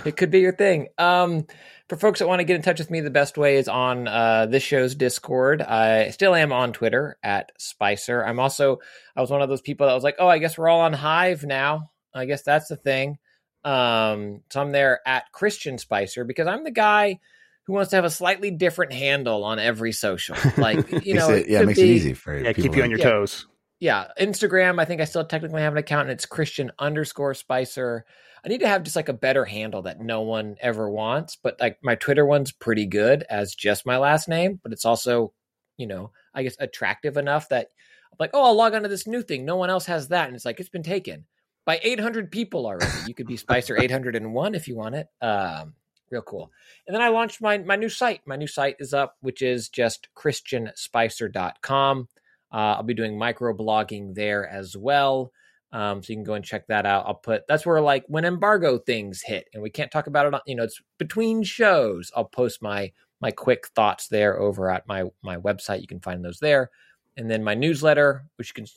Speaker 3: it could be your thing. Um, for folks that want to get in touch with me, the best way is on uh, this show's Discord. I still am on Twitter at Spicer. I'm also I was one of those people that was like, oh, I guess we're all on Hive now. I guess that's the thing. Um, so I'm there at Christian Spicer because I'm the guy who wants to have a slightly different handle on every social. Like you know,
Speaker 1: Makes it- yeah,
Speaker 3: could
Speaker 1: makes
Speaker 3: be-
Speaker 1: it easy for
Speaker 4: Yeah,
Speaker 1: people
Speaker 4: keep you on your
Speaker 3: Yeah.
Speaker 4: toes.
Speaker 3: yeah, Instagram. I think I still technically have an account, and it's Christian underscore Spicer. I need to have just like a better handle that no one ever wants, but like my Twitter one's pretty good as just my last name, but it's also, you know, I guess attractive enough that I'm like, oh, I'll log onto this new thing. No one else has that, and it's like it's been taken by 800 people already. You could be Spicer 801 if you want it. Um, real cool. And then I launched my my new site. My new site is up, which is just christianspicer.com. Uh, I'll be doing micro blogging there as well. Um, so you can go and check that out. I'll put that's where like when embargo things hit and we can't talk about it on you know it's between shows. I'll post my my quick thoughts there over at my my website. You can find those there. And then my newsletter, which you can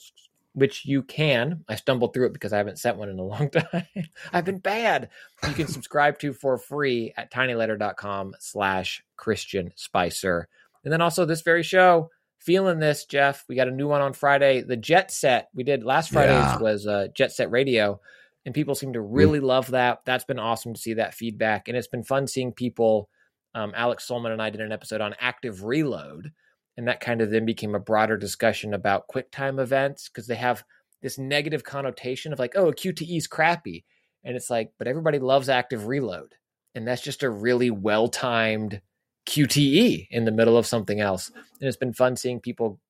Speaker 3: which you can. I stumbled through it because I haven't sent one in a long time. I've been bad. You can subscribe to for free at tinyletter.com slash Christian Spicer. And then also this very show, feeling this, Jeff. We got a new one on Friday. The Jet Set we did last Friday's
Speaker 1: Yeah.
Speaker 3: was uh, Jet Set Radio, and people seem to really love that. That's been awesome to see that feedback, and it's been fun seeing people. Um, Alex Solman and I did an episode on active reload, and that kind of then became a broader discussion about QuickTime events because they have this negative connotation of like, oh, QTE is crappy, and it's like, but everybody loves active reload, and that's just a really well timed QTE in the middle of something else. And it's been fun seeing people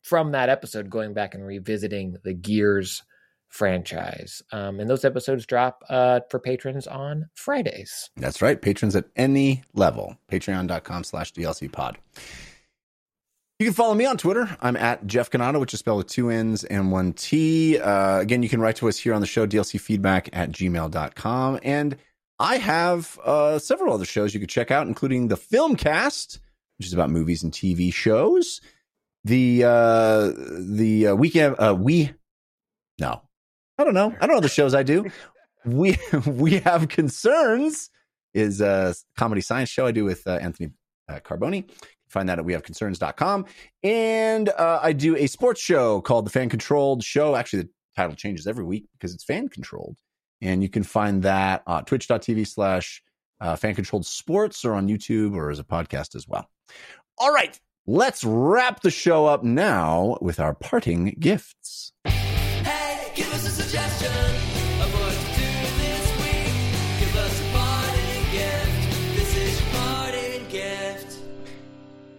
Speaker 3: from that episode going back and revisiting the Gears franchise. Um, and those episodes drop uh, for patrons on Fridays.
Speaker 1: That's right. Patrons at any level. Patreon.com slash DLC pod. You can follow me on Twitter. I'm at Jeff Cannata, which is spelled with two N's and one T. Uh, again, you can write to us here on the show, dlcfeedback at gmail.com. And I have uh, several other shows you could check out, including the Filmcast, which is about movies and TV shows. The uh, the uh, weekend uh, we no, I don't know. I don't know the shows I do. We we have concerns is a comedy science show I do with uh, Anthony uh, Carboni. Find that at wehaveconcerns.com. And uh, I do a sports show called The Fan Controlled Show. Actually, the title changes every week because it's fan controlled. And you can find that on twitch.tv slash uh, fan controlled sports or on YouTube or as a podcast as well. All right, let's wrap the show up now with our parting gifts.
Speaker 8: Hey, give us a suggestion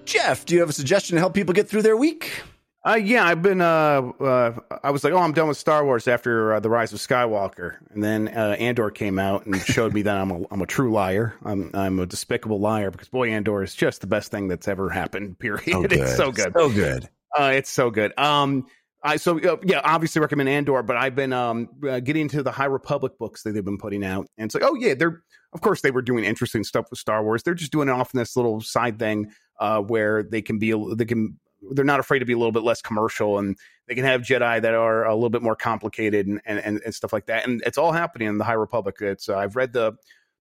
Speaker 1: Jeff, do you have a suggestion to help people get through their week?
Speaker 4: Uh, yeah, I've been. Uh, uh, I was like, oh, I'm done with Star Wars after uh, the Rise of Skywalker, and then uh, Andor came out and showed me that I'm a I'm a true liar. I'm I'm a despicable liar because boy, Andor is just the best thing that's ever happened. Period. Oh, it's so good.
Speaker 1: So good.
Speaker 4: Uh, it's so good. Um, I so uh, yeah, obviously recommend Andor, but I've been um uh, getting into the High Republic books that they've been putting out, and it's like, oh yeah, they're of course they were doing interesting stuff with Star Wars. They're just doing it off in this little side thing uh, where they can be they can they're not afraid to be a little bit less commercial and they can have Jedi that are a little bit more complicated and and, and, stuff like that. And it's all happening in the High Republic. It's uh, I've read the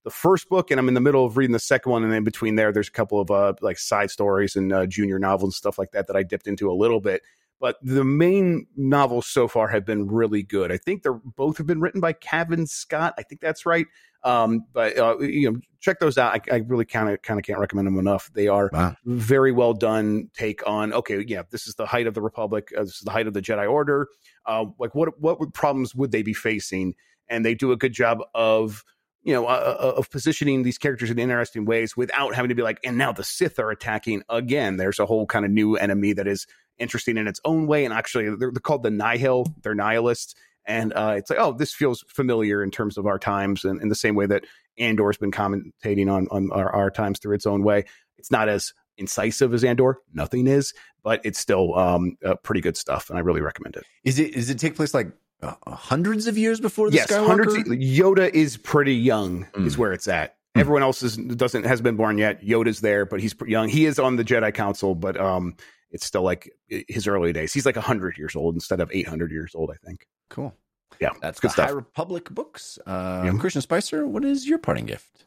Speaker 4: the first book and I'm in the middle of reading the second one, and in between there, there's a couple of uh, like side stories and uh, junior novels and stuff like that that I dipped into a little bit. But the main novels so far have been really good. I think they're both have been written by Cavan Scott. I think that's right. Um, but uh, you know, check those out. I, I really kind of kind of can't recommend them enough. They are
Speaker 1: Wow.
Speaker 4: very well done take on okay yeah this is the height of the republic uh, this is the height of the jedi order uh, like what what would problems would they be facing and they do a good job of you know uh, uh, of positioning these characters in interesting ways without having to be like and now the sith are attacking again there's a whole kind of new enemy that is interesting in its own way and actually they're, they're called the nihil they're nihilists and uh, it's like oh this feels familiar in terms of our times and in the same way that andor's been commentating on on our, our times through its own way it's not as incisive as Andor. Nothing is, but it's still um, uh, pretty good stuff, and I really recommend it.
Speaker 1: Is it does it take place like uh, hundreds of years before the
Speaker 4: yes,
Speaker 1: Skywalker?
Speaker 4: hundreds. Yoda is pretty young,
Speaker 1: Mm.
Speaker 4: is where it's at.
Speaker 1: Mm.
Speaker 4: Everyone else is doesn't has been born yet. Yoda's there, but he's pretty young. He is on the Jedi Council, but um, it's still like his early days. He's like hundred years old instead of eight hundred years old, I think.
Speaker 1: Cool.
Speaker 4: Yeah,
Speaker 1: That's
Speaker 4: good
Speaker 1: the
Speaker 4: stuff.
Speaker 1: High Republic books. Uh,
Speaker 4: Yeah.
Speaker 1: Christian Spicer, what is your parting gift?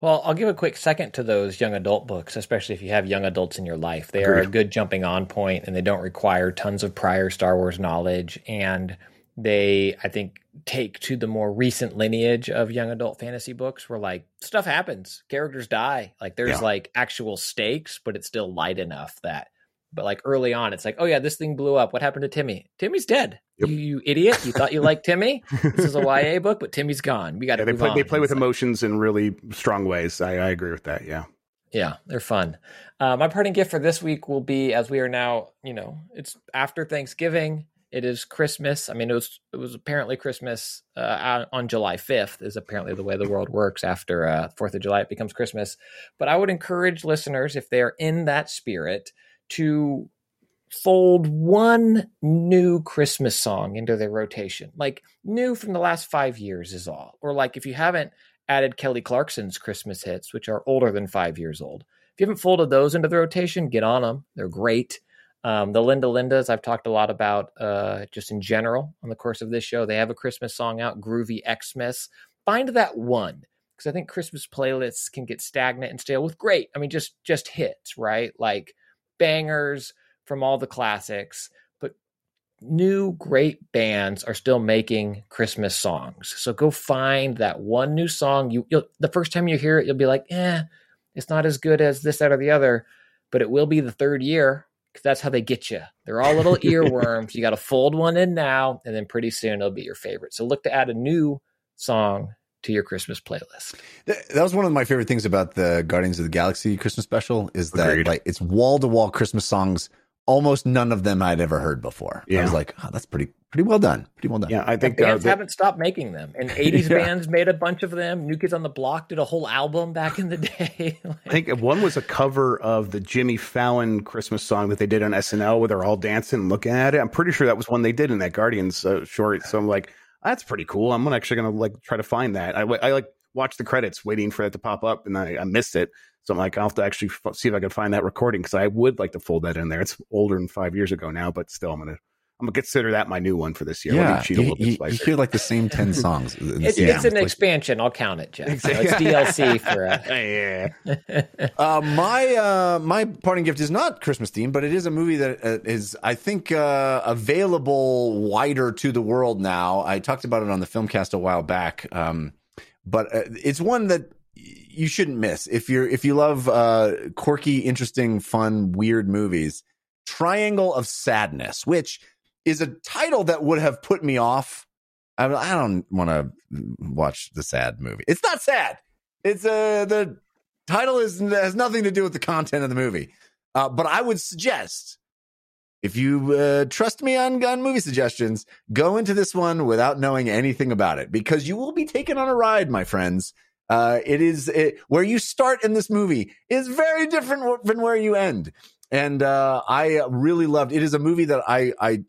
Speaker 3: Well, I'll give a quick second to those young adult books, especially if you have young adults in your life. They are a good jumping on point and they don't require tons of prior Star Wars knowledge. And they, I think, take to the more recent lineage of young adult fantasy books where like stuff happens, characters die. Like there's
Speaker 4: Yeah.
Speaker 3: like actual stakes, but it's still light enough that. But like early on, it's like, oh yeah, this thing blew up. What happened to Timmy? Timmy's dead.
Speaker 4: Yep.
Speaker 3: You, you idiot! You thought you liked Timmy. This is a YA book, but Timmy's gone. We got to
Speaker 4: Yeah, they play
Speaker 3: on.
Speaker 4: they play with
Speaker 3: like-
Speaker 4: emotions in really strong ways. I, I agree with that. Yeah.
Speaker 3: Yeah, they're fun. Uh, my parting gift for this week will be as we are now, you know, it's after Thanksgiving. It is Christmas. I mean, it was it was apparently Christmas uh, on July fifth. Is apparently the way the world works. After uh, Fourth of July, it becomes Christmas. But I would encourage listeners, if they are in that spirit, to fold one new Christmas song into their rotation, like new from the last five years is all. Or like if you haven't added Kelly Clarkson's Christmas hits, which are older than five years old. If you haven't folded those into the rotation, get on them. They're great. Um, the Linda Lindas, I've talked a lot about uh, just in general on the course of this show. They have a Christmas song out, Groovy Xmas. Find that one because I think Christmas playlists can get stagnant and stale with great. I mean, just just hits, right? Like bangers from all the classics, but new great bands are still making Christmas songs. So go find that one new song. You you'll, the first time you hear it, you'll be like, eh, it's not as good as this, that, or the other, but it will be the third year because that's how they get you. They're all little earworms. You got to fold one in now, and then pretty soon it'll be your favorite. So look to add a new song to your Christmas playlist.
Speaker 1: Th- That was one of my favorite things about the Guardians of the Galaxy Christmas special is that
Speaker 4: Agreed.
Speaker 1: like it's wall to wall Christmas songs. Almost none of them I'd ever heard before. I was like, oh, that's pretty pretty well done. Pretty well done.
Speaker 4: Yeah. I
Speaker 3: And
Speaker 4: think uh,
Speaker 3: bands
Speaker 4: that-
Speaker 3: haven't stopped making them. And 80s
Speaker 4: Yeah.
Speaker 3: bands made a bunch of them. New Kids on the Block did a whole album back in the day.
Speaker 4: I think one was a cover of the Jimmy Fallon Christmas song that they did on SNL where they're all dancing and looking at it. I'm pretty sure that was one they did in that Guardians uh, short. So I'm like, that's pretty cool. I'm actually to like try to find that. I, I like watched the credits waiting for it to pop up and I, I missed it. So I'm like, I'll have to actually f- see if I can find that recording because I would like to fold that in there. It's older than five years ago now, but still, I'm to I'm gonna consider that my new one for this year. Let me
Speaker 1: Yeah,
Speaker 4: cheat a
Speaker 1: you,
Speaker 4: little bit
Speaker 1: you- you hear like the same ten songs. in the
Speaker 3: It's,
Speaker 1: same
Speaker 3: it's an
Speaker 1: place.
Speaker 3: expansion. I'll count it, Jeff. So it's DLC for. Uh,
Speaker 4: yeah.
Speaker 1: Uh, my uh, my parting gift is not Christmas themed, but it is a movie that uh, is, I think, uh, available wider to the world now. I talked about it on the Filmcast a while back, um, but uh, it's one that you shouldn't miss if you're if you love uh, quirky, interesting, fun, weird movies. Triangle of Sadness, which is a title that would have put me off. I, I don't want to watch the sad movie. It's not sad. It's uh, the title is has nothing to do with the content of the movie. Uh, but I would suggest if you uh, trust me on on movie suggestions, go into this one without knowing anything about it because you will be taken on a ride, my friends. Uh, it is it, where you start in this movie is very different than where you end, and uh, I really loved. It is a movie that I I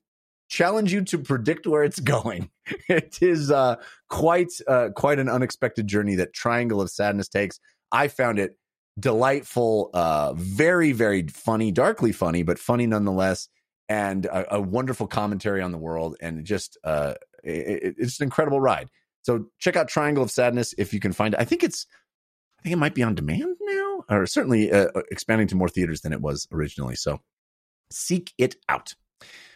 Speaker 1: challenge you to predict where it's going. It is uh, quite uh, quite an unexpected journey that Triangle of Sadness takes. I found it delightful, uh, very very funny, darkly funny, but funny nonetheless, and a, a wonderful commentary on the world, and just uh, it, it's an incredible ride. So check out Triangle of Sadness if you can find it. I think it's I think it might be on demand now, or certainly uh, expanding to more theaters than it was originally. So seek it out.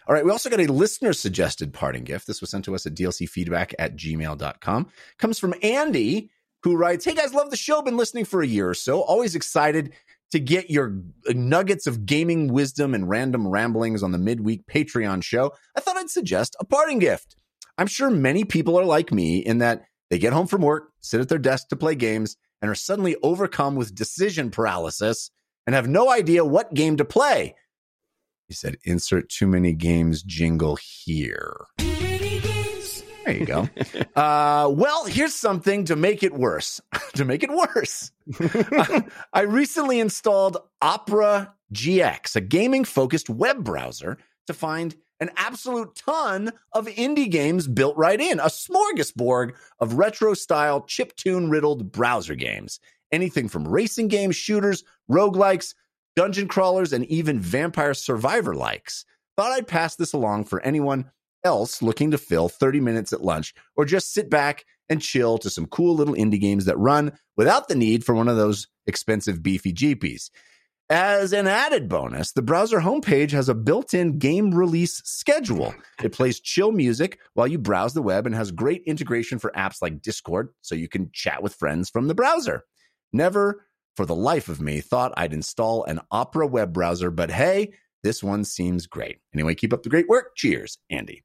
Speaker 1: All right. We also got a listener suggested parting gift. This was sent to us at dlcfeedback at gmail.com. Comes from Andy, who writes, Hey guys, love the show. Been listening for a year or so. Always excited to get your uh, nuggets of gaming wisdom and random ramblings on the midweek Patreon show. I thought I'd suggest a parting gift. I'm sure many people are like me in that they get home from work, sit at their desk to play games, and are suddenly overcome with decision paralysis and have no idea what game to play. He said, insert too many games jingle here. There you go. Uh, well, here's something to make it worse. to make it worse. I recently installed Opera GX, a gaming focused web browser, to find an absolute ton of indie games built right in, a smorgasbord of retro style chiptune riddled browser games. Anything from racing games, shooters, roguelikes, dungeon crawlers, and even vampire survivor likes. Thought I'd pass this along for anyone else looking to fill 30 minutes at lunch or just sit back and chill to some cool little indie games that run without the need for one of those expensive beefy GPs. As an added bonus, the browser homepage has a built in game release schedule. It plays chill music while you browse the web and has great integration for apps like Discord so you can chat with friends from the browser. Never for the life of me thought I'd install an Opera web browser, but hey, this one seems great. Anyway, keep up the great work. Cheers, Andy.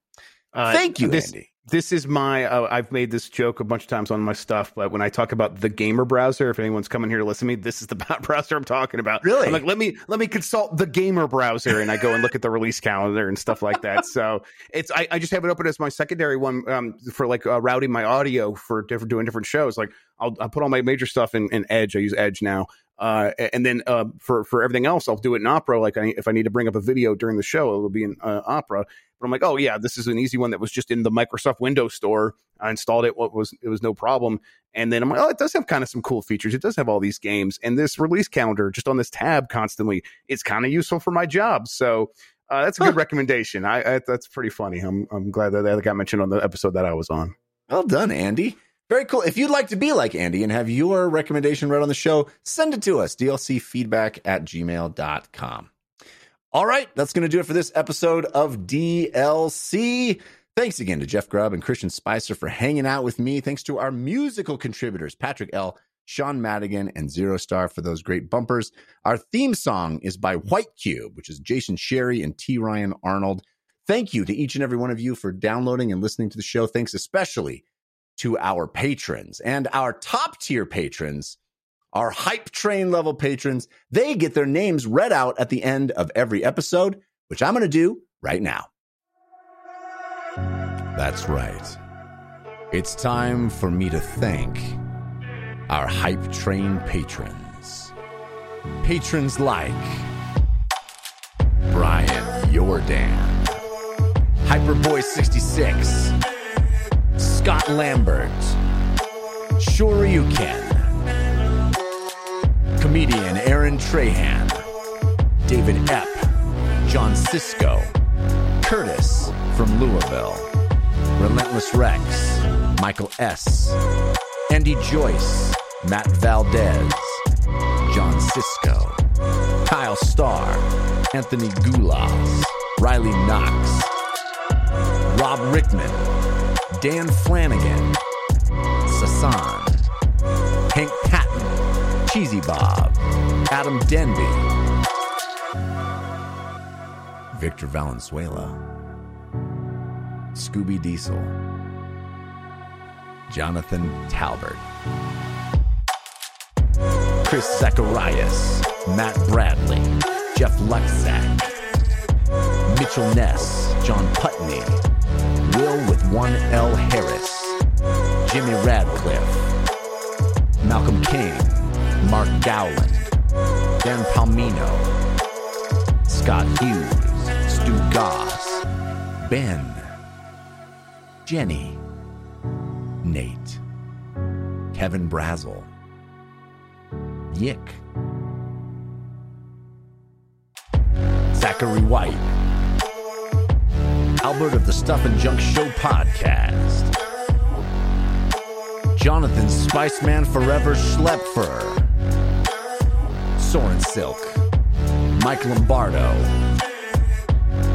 Speaker 4: Uh,
Speaker 1: Thank you,
Speaker 4: this,
Speaker 1: Andy.
Speaker 4: This is my. Uh, I've made this joke a bunch of times on my stuff, but when I talk about the gamer browser, if anyone's coming here to listen to me, this is the browser I'm talking about.
Speaker 1: Really?
Speaker 4: I'm like, let me let me consult the gamer browser, and I go and look at the release calendar and stuff like that. so it's I, I just have it open as my secondary one um, for like uh, routing my audio for different doing different shows. Like I'll, I'll put all my major stuff in, in Edge. I use Edge now. Uh, and then uh, for for everything else, I'll do it in Opera. Like I, if I need to bring up a video during the show, it will be in uh, Opera. But I'm like, oh yeah, this is an easy one that was just in the Microsoft Windows Store. I installed it. What was it was no problem. And then I'm like, oh, it does have kind of some cool features. It does have all these games and this release calendar just on this tab constantly. It's kind of useful for my job. So uh, that's a good recommendation. I, I that's pretty funny. I'm I'm glad that that got mentioned on the episode that I was on.
Speaker 1: Well done, Andy. Very cool. If you'd like to be like Andy and have your recommendation read on the show, send it to us, dlcfeedback at gmail.com. All right, that's going to do it for this episode of DLC. Thanks again to Jeff Grubb and Christian Spicer for hanging out with me. Thanks to our musical contributors, Patrick L., Sean Madigan, and Zero Star for those great bumpers. Our theme song is by White Cube, which is Jason Sherry and T. Ryan Arnold. Thank you to each and every one of you for downloading and listening to the show. Thanks especially to our patrons and our top tier patrons, our hype train level patrons. They get their names read out at the end of every episode, which I'm going to do right now. That's right. It's time for me to thank our hype train patrons. Patrons like Brian Jordan, Hyperboy66, Scott Lambert, Shoryuken, comedian Aaron Trahan, David Epp, John Cisco, Curtis from Louisville, Relentless Rex, Michael S., Andy Joyce, Matt Valdez, John Cisco, Kyle Starr, Anthony Gulas, Riley Knox, Rob Rickman, Dan Flanagan, Sasan, Hank Patton, Cheesy Bob, Adam Denby, Victor Valenzuela, Scooby Diesel, Jonathan Talbert, Chris Zacharias, Matt Bradley, Jeff Luxack, Mitchell Ness, John Putney, With one L Harris, Jimmy Radcliffe, Malcolm King, Mark Gowland, Dan Palmino, Scott Hughes, Stu Goss, Ben, Jenny, Nate, Kevin Brazel, Yick, Zachary White, Albert of the Stuff and Junk Show podcast, Jonathan Spiceman Forever Schlepfer, Soren Silk, Mike Lombardo,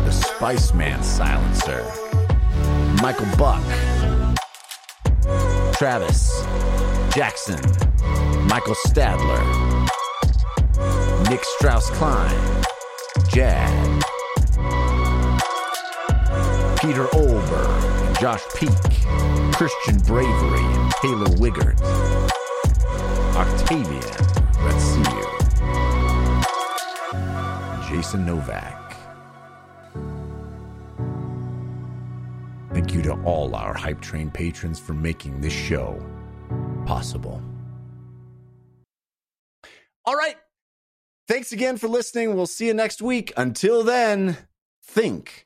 Speaker 1: the Spiceman Silencer, Michael Buck, Travis, Jackson, Michael Stadler, Nick Strauss Klein, Jag, Peter Olber, Josh Peak, Christian Bravery, and Taylor Wiggert, Octavian Retsiu, Jason Novak. Thank you to all our Hype Train patrons for making this show possible. All right. Thanks again for listening. We'll see you next week. Until then, think